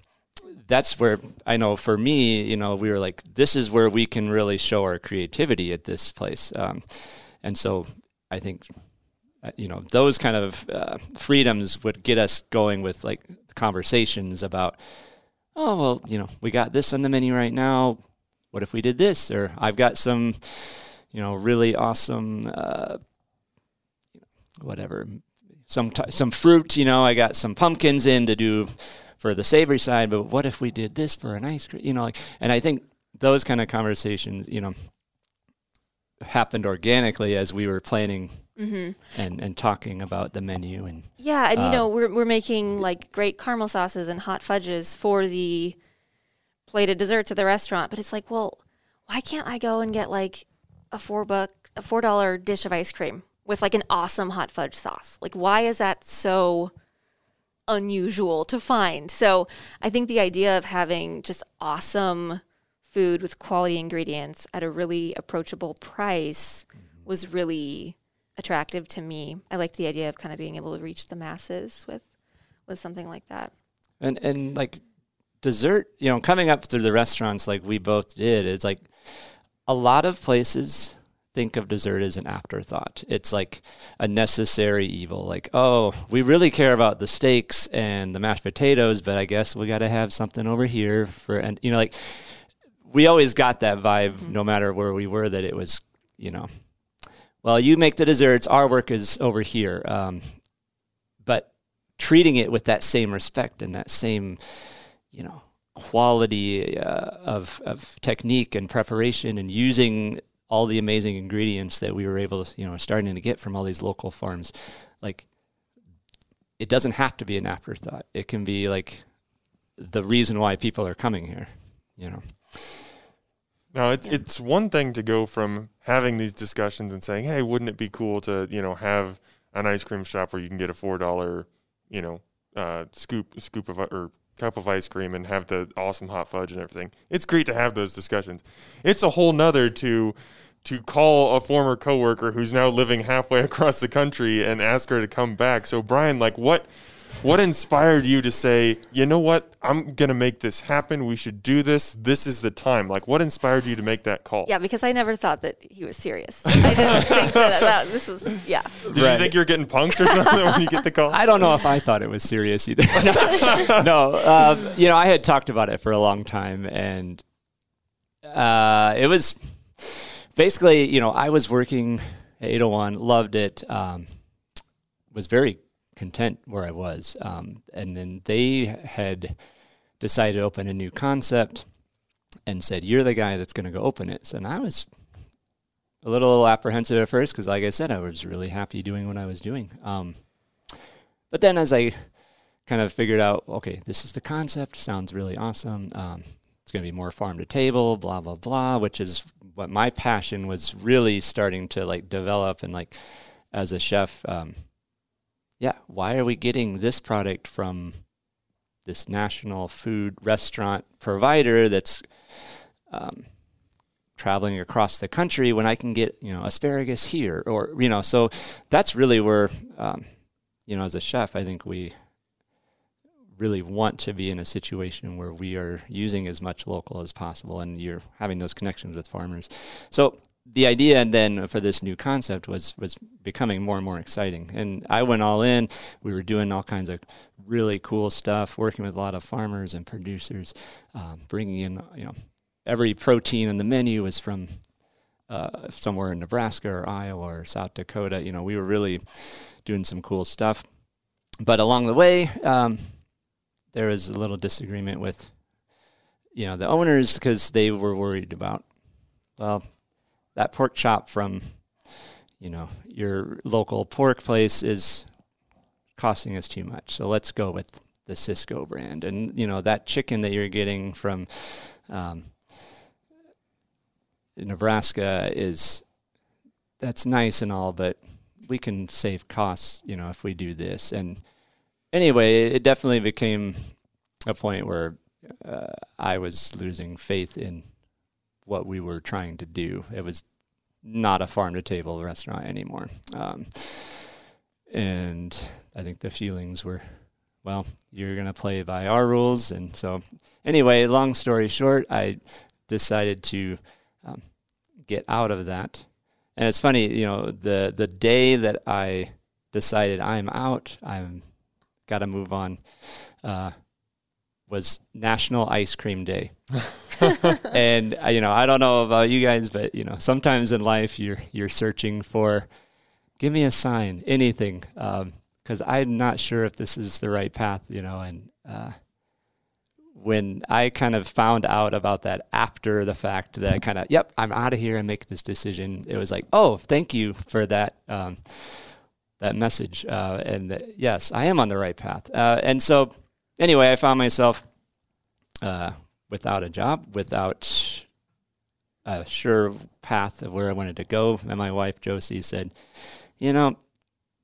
That's where I know for me, you know, we were like, this is where we can really show our creativity at this place. Um, and so I think uh, you know those kind of uh, freedoms would get us going with like conversations about oh well you know we got this on the menu right now what if we did this or i've got some you know really awesome uh, whatever some t- some fruit you know i got some pumpkins in to do for the savory side but what if we did this for an ice cream you know like and i think those kind of conversations you know happened organically as we were planning hmm and, and talking about the menu and Yeah, and you Uh, know we're we're making like great caramel sauces and hot fudges for the plated desserts at the restaurant, but it's like, well, why can't I go and get like a four buck a four dollar dish of ice cream with like an awesome hot fudge sauce? Like, why is that so unusual to find? So I think the idea of having just awesome food with quality ingredients at a really approachable price mm-hmm. was really attractive to me. I liked the idea of kind of being able to reach the masses with with something like that. and and like dessert you know coming up through the restaurants like we both did is like a lot of places think of dessert as an afterthought. It's like a necessary evil like oh we really care about the steaks and the mashed potatoes but i guess we got to have something over here for and you know like we always got that vibe no matter where we were that it was you know well you make the desserts our work is over here. Um, but treating it with that same respect and that same, you know, quality uh, of of technique and preparation, and using all the amazing ingredients that we were able to, you know, starting to get from all these local farms, like it doesn't have to be an afterthought. It can be like the reason why people are coming here, you know. Now it's Yeah. it's one thing to go from having these discussions and saying, "Hey, wouldn't it be cool to you know have an ice cream shop where you can get a four dollar you know uh, scoop scoop of or cup of ice cream and have the awesome hot fudge and everything." It's great to have those discussions. It's a whole nother to to call a former coworker who's now living halfway <laughs> across the country and ask her to come back. So Brian, like what what inspired you to say, you know what, I'm gonna make this happen. We should do this. This is the time. Like, what inspired you to make that call? Yeah, because I never thought that he was serious. I didn't think that, that this was yeah. Did you think you're getting punked or something when you get the call? <laughs> I don't know if I thought it was serious either. <laughs> no, no um, you know, I had talked about it for a long time, and uh, it was basically, you know, I was working at 801, loved it, um, was very content where I was, um, and then they had decided to open a new concept and said, You're the guy that's going to go open it. So and I was a little apprehensive at first because, like I said, I was really happy doing what I was doing. Um, but then as I kind of figured out, okay, this is the concept, sounds really awesome. Um, it's going to be more farm to table, blah, blah, blah, which is what my passion was really starting to like develop. And like as a chef, um, yeah, why are we getting this product from this national food restaurant provider that's um, traveling across the country when I can get you know asparagus here or you know so that's really where um, you know as a chef I think we really want to be in a situation where we are using as much local as possible and you're having those connections with farmers. So the idea and then for this new concept was was becoming more and more exciting and I went all in we were doing all kinds of really cool stuff working with a lot of farmers and producers um, bringing in you know every protein on the menu was from uh, somewhere in Nebraska or Iowa or South Dakota. You know, we were really doing some cool stuff. But along the way, um, there was a little disagreement with, you know, the owners because they were worried about, well, that pork chop from, you know, your local pork place is costing us too much. So let's go with the Sysco brand. And, you know, that chicken that you're getting from, um, Nebraska is that's nice and all, but we can save costs, you know, if we do this. And anyway, it definitely became a point where uh, I was losing faith in what we were trying to do. It was not a farm to table restaurant anymore. Um, and I think the feelings were, well, you're going to play by our rules. And so, anyway, long story short, I decided to um, get out of that. And it's funny, you know, the the day that I decided I'm out, I'm got to move on, uh, was National Ice Cream Day. <laughs> and uh, you know, I don't know about you guys, but you know, sometimes in life you're you're searching for, give me a sign, anything, because um, I'm not sure if this is the right path, you know, and uh, when I kind of found out about that after the fact, that kind of, yep, I'm out of here and make this decision. It was like, oh, thank you for that um, that message, uh, and that, yes, I am on the right path. Uh, and so, anyway, I found myself uh, without a job, without a sure path of where I wanted to go. And my wife Josie said, you know,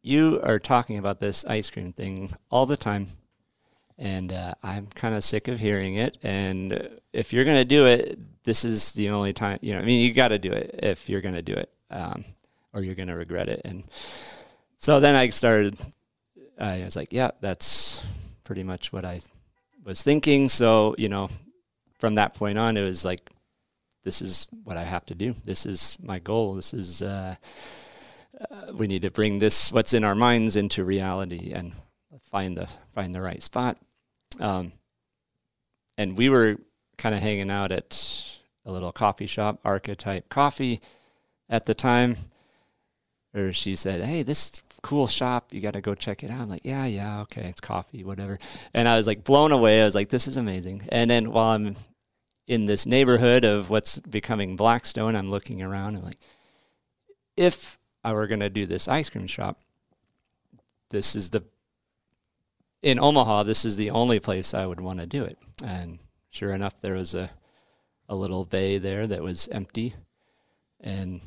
you are talking about this ice cream thing all the time and uh, I'm kind of sick of hearing it. And if you're going to do it, this is the only time. You know, I mean, you got to do it if you're going to do it, um, or you're going to regret it. And so then I started. I was like, yeah, that's pretty much what I was thinking. So you know, from that point on, it was like, this is what I have to do. This is my goal. This is. Uh, uh, we need to bring this what's in our minds into reality and find the find the right spot um, and we were kind of hanging out at a little coffee shop, Archetype Coffee, at the time. Or she said, "Hey, this cool shop. You got to go check it out." I'm like, "Yeah, yeah, okay, it's coffee, whatever." And I was like blown away. I was like, "This is amazing." And then while I'm in this neighborhood of what's becoming Blackstone, I'm looking around and like, if I were going to do this ice cream shop, this is the in Omaha, this is the only place I would want to do it. And sure enough, there was a a little bay there that was empty, and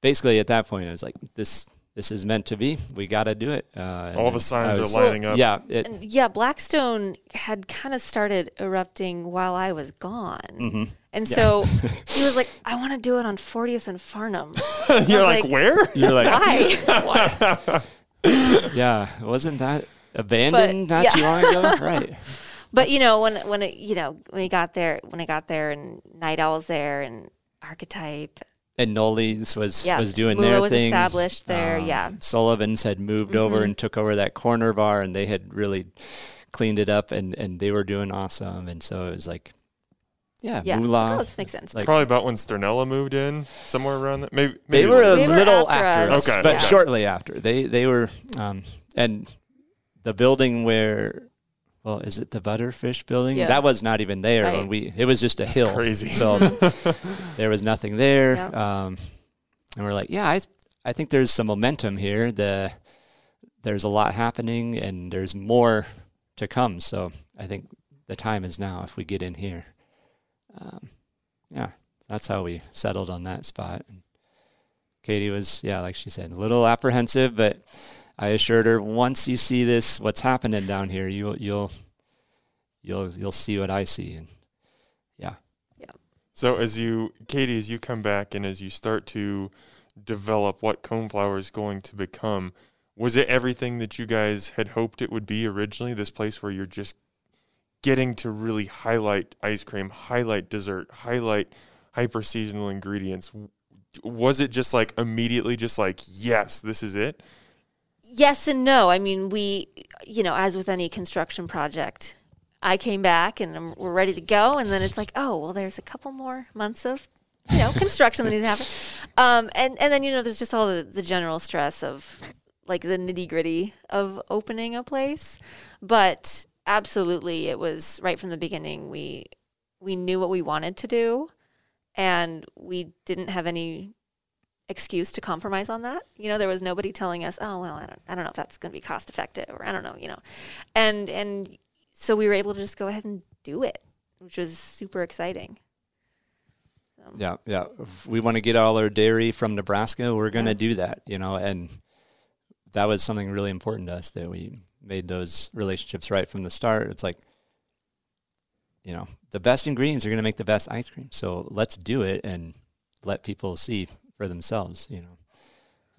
basically at that point, I was like, "This this is meant to be. We got to do it." Uh, All the signs was, are lining up. Yeah, it, And yeah, Blackstone had kind of started erupting while I was gone. mhm. And Yeah. so <laughs> he was like, I want to do it on 40th and Farnam. <laughs> You're like, like- where? You're like, Why? <laughs> yeah, wasn't that abandoned But, not yeah. too long ago? right. But you know, when when it, you know when we got there, when I got there, and Nite Owl's there, and Archetype, And Noli's was yeah, was doing Mula their was thing. established there. Um, yeah, Sullivan's had moved over Mhm. and took over that corner bar, and they had really cleaned it up, and and they were doing awesome. And so it was like, yeah, yeah. Mula. Oh, this makes sense. Like Probably about when Stirnella moved in, somewhere around that. Maybe, they were a They were little after after, us. us, Okay, but okay. shortly after. They they were, um, and the building where well, is it the Butterfish building? Yeah. That was not even there when we. It was just a hill. crazy. So <laughs> there was nothing there. Yep. Um, and we're like, yeah, I I think there's some momentum here. The there's a lot happening, and there's more to come. So I think the time is now if we get in here. Um, yeah, that's how we settled on that spot. And Katie was, yeah, like she said, a little apprehensive, but I assured her once you see this, what's happening down here, you'll you'll you'll you'll see what I see, and yeah, So as you, Katie, as you come back and as you start to develop what Coneflower is going to become, was it everything that you guys had hoped it would be originally? This place where you're just getting to really highlight ice cream, highlight dessert, highlight hyper seasonal ingredients. Was it just like immediately, just like yes, this is it? Yes and no. I mean, we, you know, as with any construction project, I came back and we're ready to go, and then it's like, oh, well, there's a couple more months of, you know, construction that needs to happen, um, and and then you know, there's just all the, the general stress of like the nitty gritty of opening a place, but absolutely, it was right from the beginning. We we knew what we wanted to do, and we didn't have any excuse to compromise on that. You know, there was nobody telling us, "Oh, well, I don't, I don't know if that's going to be cost effective," or I don't know, you know, and and so we were able to just go ahead and do it, which was super exciting. So, yeah, yeah. If we want to get all our dairy from Nebraska, we're going to Yeah. do that, you know, and that was something really important to us that we made those relationships right from the start. It's like, you know, the best ingredients are going to make the best ice cream, so let's do it and let people see for themselves, you know.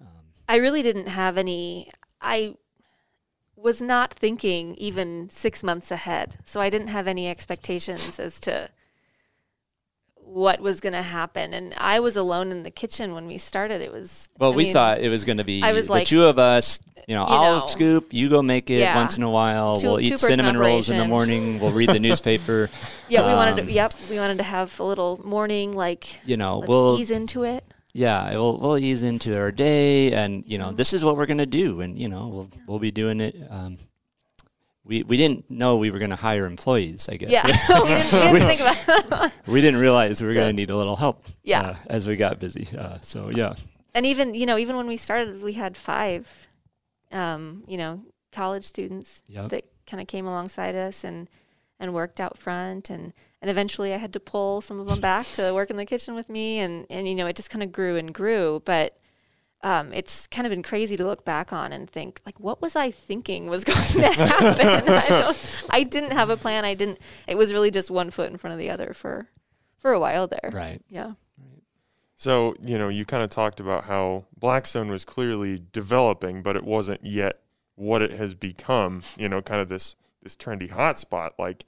Um, I really didn't have any. I was not thinking even six months ahead, so I didn't have any expectations as to what was going to happen. And I was alone in the kitchen when we started. It was Well, I we mean, thought it was going to be I was the like, two of us. You know, you I'll know. scoop, you go make it Yeah. once in a while. Two- we'll eat two-person cinnamon rolls in the morning. We'll read the <laughs> newspaper. Yeah, we wanted Um, to. Yep, we wanted to have a little morning like. You know, Let's we'll ease into it. Yeah, we'll we'll ease into our day, and you know, this is what we're gonna do, and you know, we'll we'll be doing it. Um, we we didn't know we were gonna hire employees. I guess. Yeah, <laughs> we didn't, we didn't <laughs> think about. <laughs> we didn't realize we were So- gonna need a little help. Yeah. uh, as we got busy. Uh, so yeah. and even you know even when we started we had five um, you know college students Yep. that kind of came alongside us and and worked out front and and eventually I had to pull some of them back to work in the kitchen with me and and you know it just kind of grew and grew. But um, it's kind of been crazy to look back on and think like what was I thinking was <laughs> going to happen? <laughs> I, I didn't have a plan. I didn't it was really just one foot in front of the other for for a while there. Right. yeah. So, you know, you kind of talked about how Blackstone was clearly developing, but it wasn't yet what it has become, you know, kind of this this trendy hotspot. Like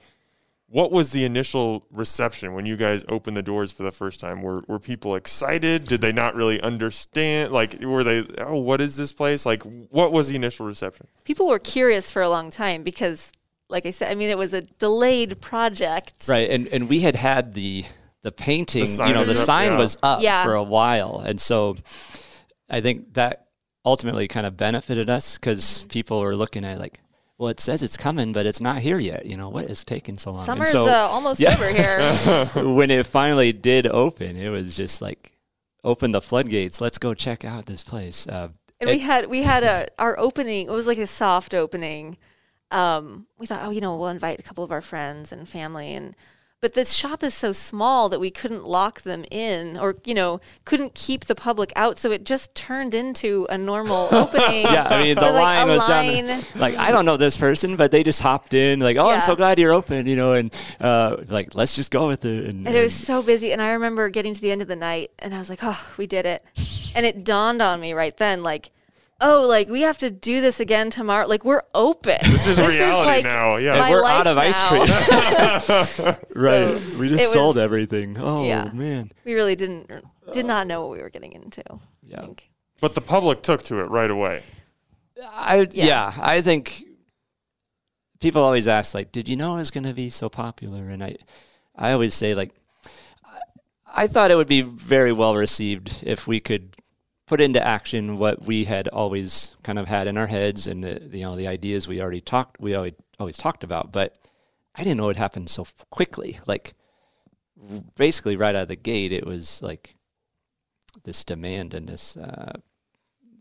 what was the initial reception when you guys opened the doors for the first time? Were were people excited? Did they not really understand? Like were they oh, what is this place? Like what was the initial reception? people were curious for a long time because like I said, I mean, it was a delayed project. Right, and and we had had the the painting. sign you know, the up, sign yeah. was up Yeah. for a while, and so I think that ultimately kind of benefited us because people were looking at like, well, it says it's coming, but it's not here yet. You know, what is taking so long? Summer's so uh, almost yeah. over here. <laughs> when it finally did open, it was just like open the floodgates. Let's go check out this place. Uh, and we had we had a our opening. It was like a soft opening. Um, we thought, oh, you know, we'll invite a couple of our friends and family, and but this shop is so small that we couldn't lock them in, or you know, couldn't keep the public out. So it just turned into a normal <laughs> opening. yeah, I mean the like, line was down. line. Like I don't know this person, but they just hopped in. Like, oh, I'm so glad you're open. You know, and uh, like let's just go with it. And, And it was so busy. And I remember getting to the end of the night and I was like, oh, we did it. And it dawned on me right then, like, oh, like we have to do this again tomorrow. Like we're open. This is <laughs> reality like now. Yeah. And we're out of ice cream. <laughs> <laughs> right. So we just it sold was- everything. Oh Yeah. man. we really didn't, did not know what we were getting into. I Yeah. think. But the public took to it right away. I yeah. Yeah. I think people always ask like, did you know it was going to be so popular? And I, I always say like, I, I thought it would be very well received if we could put into action what we had always kind of had in our heads and the you know the ideas we already talked we already always talked about, but I didn't know it happened so quickly. Like basically right out of the gate, it was like this demand and this uh,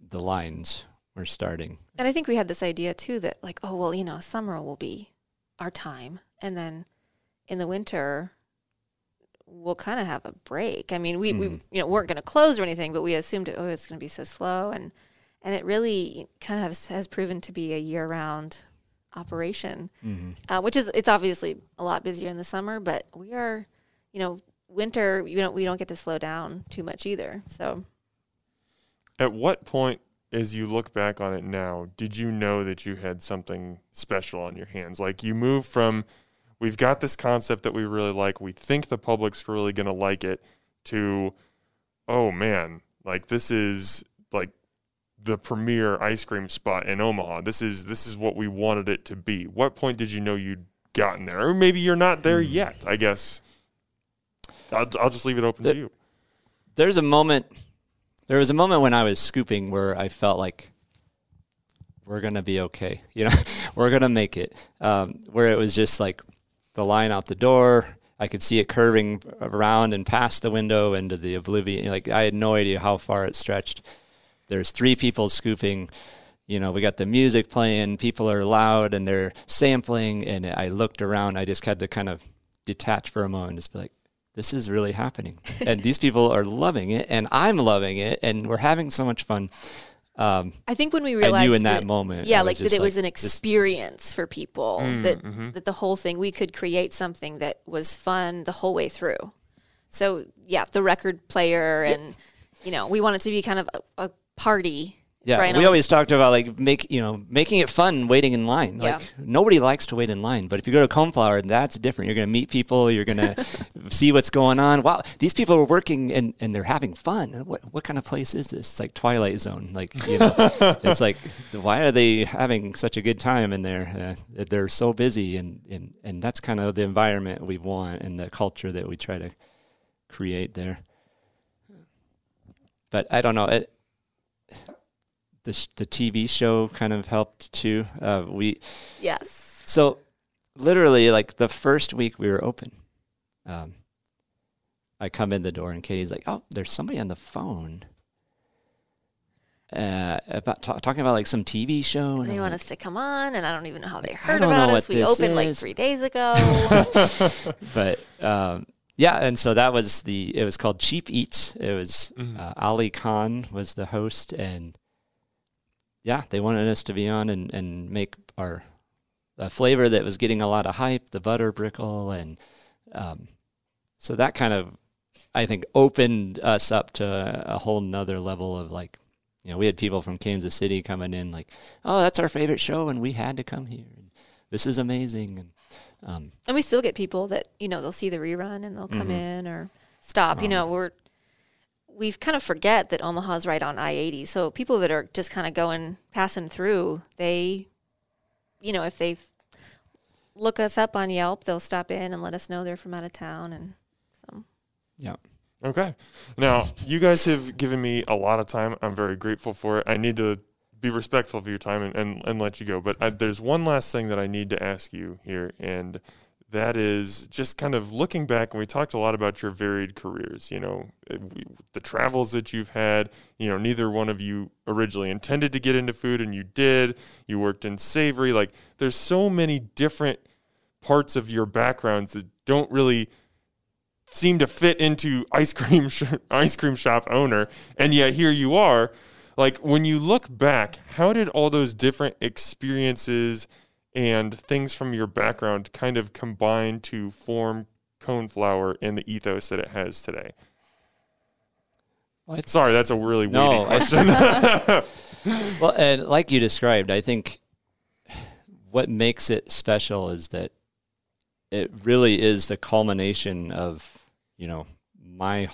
the lines were starting. And I think we had this idea too that like, oh well, you know, summer will be our time, and then in the winter we'll kind of have a break. I mean, we we Mhm. you know weren't going to close or anything, but we assumed oh it's going to be so slow, and and it really kind of has, has proven to be a year round operation, Mm-hmm. uh, which is it's obviously a lot busier in the summer, but we are, you know, winter you don't we don't get to slow down too much either. So At what point, as you look back on it now, did you know that you had something special on your hands? Like you move from, we've got this concept that we really like, we think the public's really going to like it, to, oh man, like this is like the premier ice cream spot in Omaha. This is this is what we wanted it to be. What point did you know you'd gotten there, or maybe you're not there Hmm. yet? I guess. I'll, I'll just leave it open The- to you. There's a moment. There was a moment when I was scooping where I felt like we're gonna be okay. You know, <laughs> we're gonna make it. Um, where it was just like the line out the door. I could see it curving around and past the window into the oblivion. Like I had no idea how far it stretched. There's three people scooping. You know, we got the music playing. People are loud and they're sampling. And I looked around. I just had to kind of detach for a moment, and just be like, this is really happening. <laughs> and these people are loving it, and I'm loving it, and we're having so much fun. Um, I think when we I realized knew in that we- moment. yeah, like that just it was an this- experience for people Mm, that mhm. that the whole thing we could create something that was fun the whole way through. So yeah, the record player and you know we want it to be kind of a, a party. Yeah, Brian we always talked about like make you know making it fun waiting in line. Yeah. Like nobody likes to wait in line, but if you go to Coneflower, that's different. You're going to meet people. You're going <laughs> to see what's going on. Wow, these people are working and, and they're having fun. What what kind of place is this? It's like Twilight Zone. Like you know, <laughs> it's like why are they having such a good time in there? Uh, they're so busy, and, and and that's kind of the environment we want and the culture that we try to create there. But I don't know. It, the the TV show kind of helped too. Uh, we Yes. so literally like the first week we were open, um, I come in the door and Katie's like, "Oh, there's somebody on the phone." Uh, about ta- talking about like some TV show, and They I'm want like, us to come on, and I don't even know how they heard about us. We this opened like three days ago. <laughs> but um, yeah, and so that was the. It was called Cheap Eats. It was Mhm. uh, Ali Khan was the host, and yeah, they wanted us to be on and and make our a flavor that was getting a lot of hype, the butter brickle, and um, so that kind of I think opened us up to a, whole nother level of like. You know, we had people from Kansas City coming in, like, "Oh, that's our favorite show, and we had to come here. And this is amazing." And um, and we still get people that you know they'll see the rerun and they'll come Mhm. in or stop. You Um, know, we're we kind of forget that Omaha's right on I eighty, so people that are just kind of going passing through, they, you know, if they look us up on Yelp, they'll stop in and let us know they're from out of town, and so yeah, Okay. Now, you guys have given me a lot of time. I'm very grateful for it. I need to be respectful of your time and, and, and let you go. But I, there's one last thing that I need to ask you here, and that is just kind of looking back. And we talked a lot about your varied careers, you know, uh, the travels that you've had. You know, neither one of you originally intended to get into food, and you did. You worked in savory. Like, there's so many different parts of your backgrounds that don't really seem to fit into ice cream sh- <laughs> ice cream shop owner and yet here you are like when you look back how did all those different experiences and things from your background kind of combine to form coneflower and the ethos that it has today? Well, th- sorry that's a really No, question. <laughs> Well, and like you described, I think what makes it special is that it really is the culmination of you know my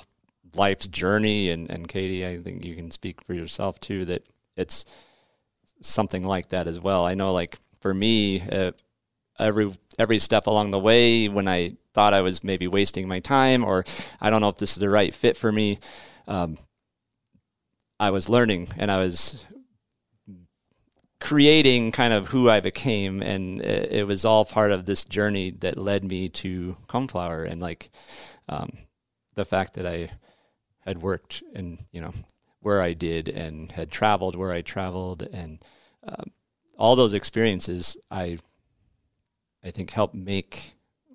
life's journey, and and Katie, I think you can speak for yourself too that it's something like that as well. I know, like for me, uh, every every step along the way, when I thought I was maybe wasting my time, or I don't know if this is the right fit for me. Um, I was learning and I was creating kind of who I became, and it, it, was all part of this journey that led me to Coneflower, and like um, the fact that I had worked and you know where I did and had traveled where I traveled and um, all those experiences I I think helped make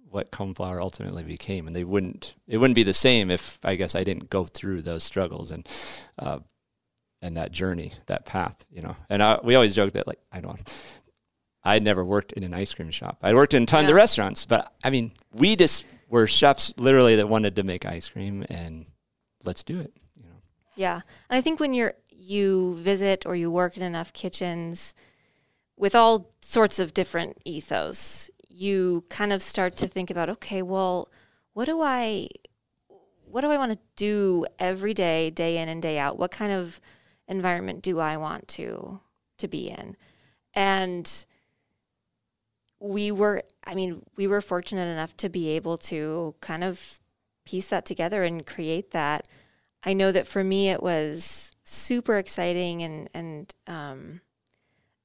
what Coneflower ultimately became and they wouldn't it wouldn't be the same if I guess I didn't go through those struggles and uh, and that journey that path you know and I, we always joke that like I don't I'd never worked in an ice cream shop I worked in tons yeah. of restaurants but I mean we just were chefs literally that wanted to make ice cream and let's do it. You know. Yeah, and I think when you're you visit or you work in enough kitchens with all sorts of different ethos, you kind of start to think about, okay, well, what do I what do I want to do every day, day in and day out? What kind of environment do I want to to be in? And we were I mean, we were fortunate enough to be able to kind of piece that together and create that. I know that for me it was super exciting and and um,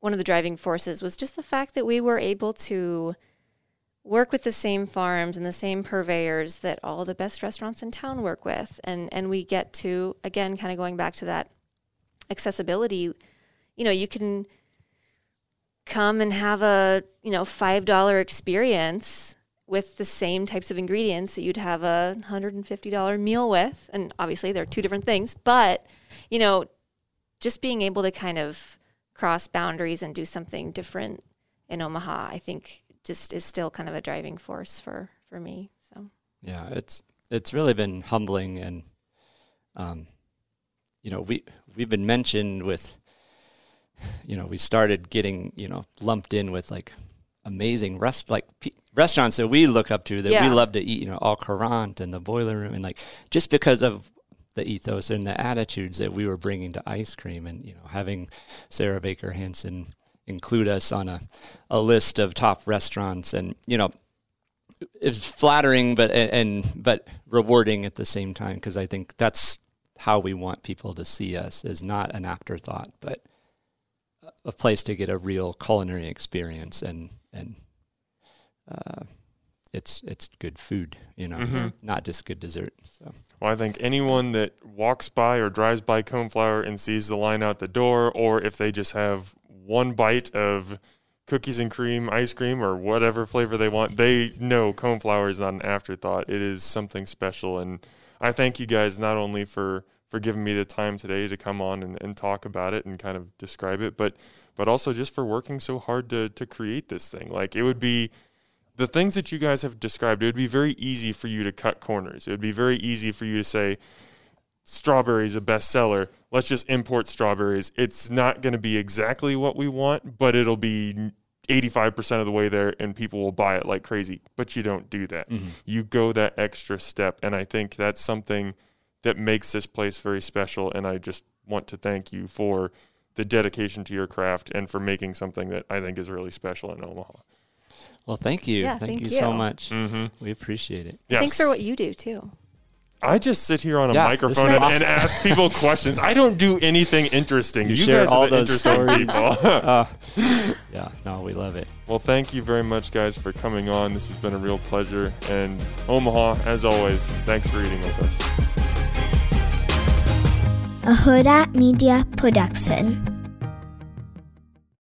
one of the driving forces was just the fact that we were able to work with the same farms and the same purveyors that all the best restaurants in town work with and and we get to again kind of going back to that accessibility you know you can come and have a you know five dollar experience with the same types of ingredients that you'd have a $150 meal with. And obviously, they're two different things, but, you know, just being able to kind of cross boundaries and do something different in Omaha, I think just is still kind of a driving force for, for me. So, yeah, it's, it's really been humbling and, um, you know, we, we've been mentioned with, you know, we started getting, you know, lumped in with like amazing rest like p- restaurants that we look up to that yeah. we love to eat you know Au Courant and the boiler room and like just because of the ethos and the attitudes that we were bringing to ice cream. And you know having sarah baker hansen include us on a, a list of top restaurants and you know it's flattering but and, and but rewarding at the same time because i think that's how we want people to see us as not an afterthought but a place to get a real culinary experience and and uh, it's it's good food, you know, mm-hmm. not just good dessert. So. Well, I think anyone that walks by or drives by Coneflower and sees the line out the door, or if they just have one bite of cookies and cream ice cream or whatever flavor they want, they know Coneflower is not an afterthought. It is something special, and I thank you guys not only for for giving me the time today to come on and, and talk about it and kind of describe it, but but also just for working so hard to to create this thing. Like it would be the things that you guys have described, it would be very easy for you to cut corners. It would be very easy for you to say strawberries a bestseller. Let's just import strawberries. It's not going to be exactly what we want, but it'll be 85% of the way there and people will buy it like crazy. But you don't do that. Mm-hmm. You go that extra step and I think that's something that makes this place very special and I just want to thank you for the dedication to your craft and for making something that I think is really special in Omaha. Well, thank you. Yeah, thank, thank you, you, so much. Mm-hmm. We appreciate it. Yes. Thanks for what you do too. I just sit here on a yeah, microphone and, awesome. and, ask people <laughs> questions. I don't do anything interesting. You, you share all those stories. uh, <laughs> <laughs> yeah, no, we love it. Well, thank you very much, guys, for coming on. This has been a real pleasure. And Omaha, as always, thanks for eating with us. A Hurrdat Media Production.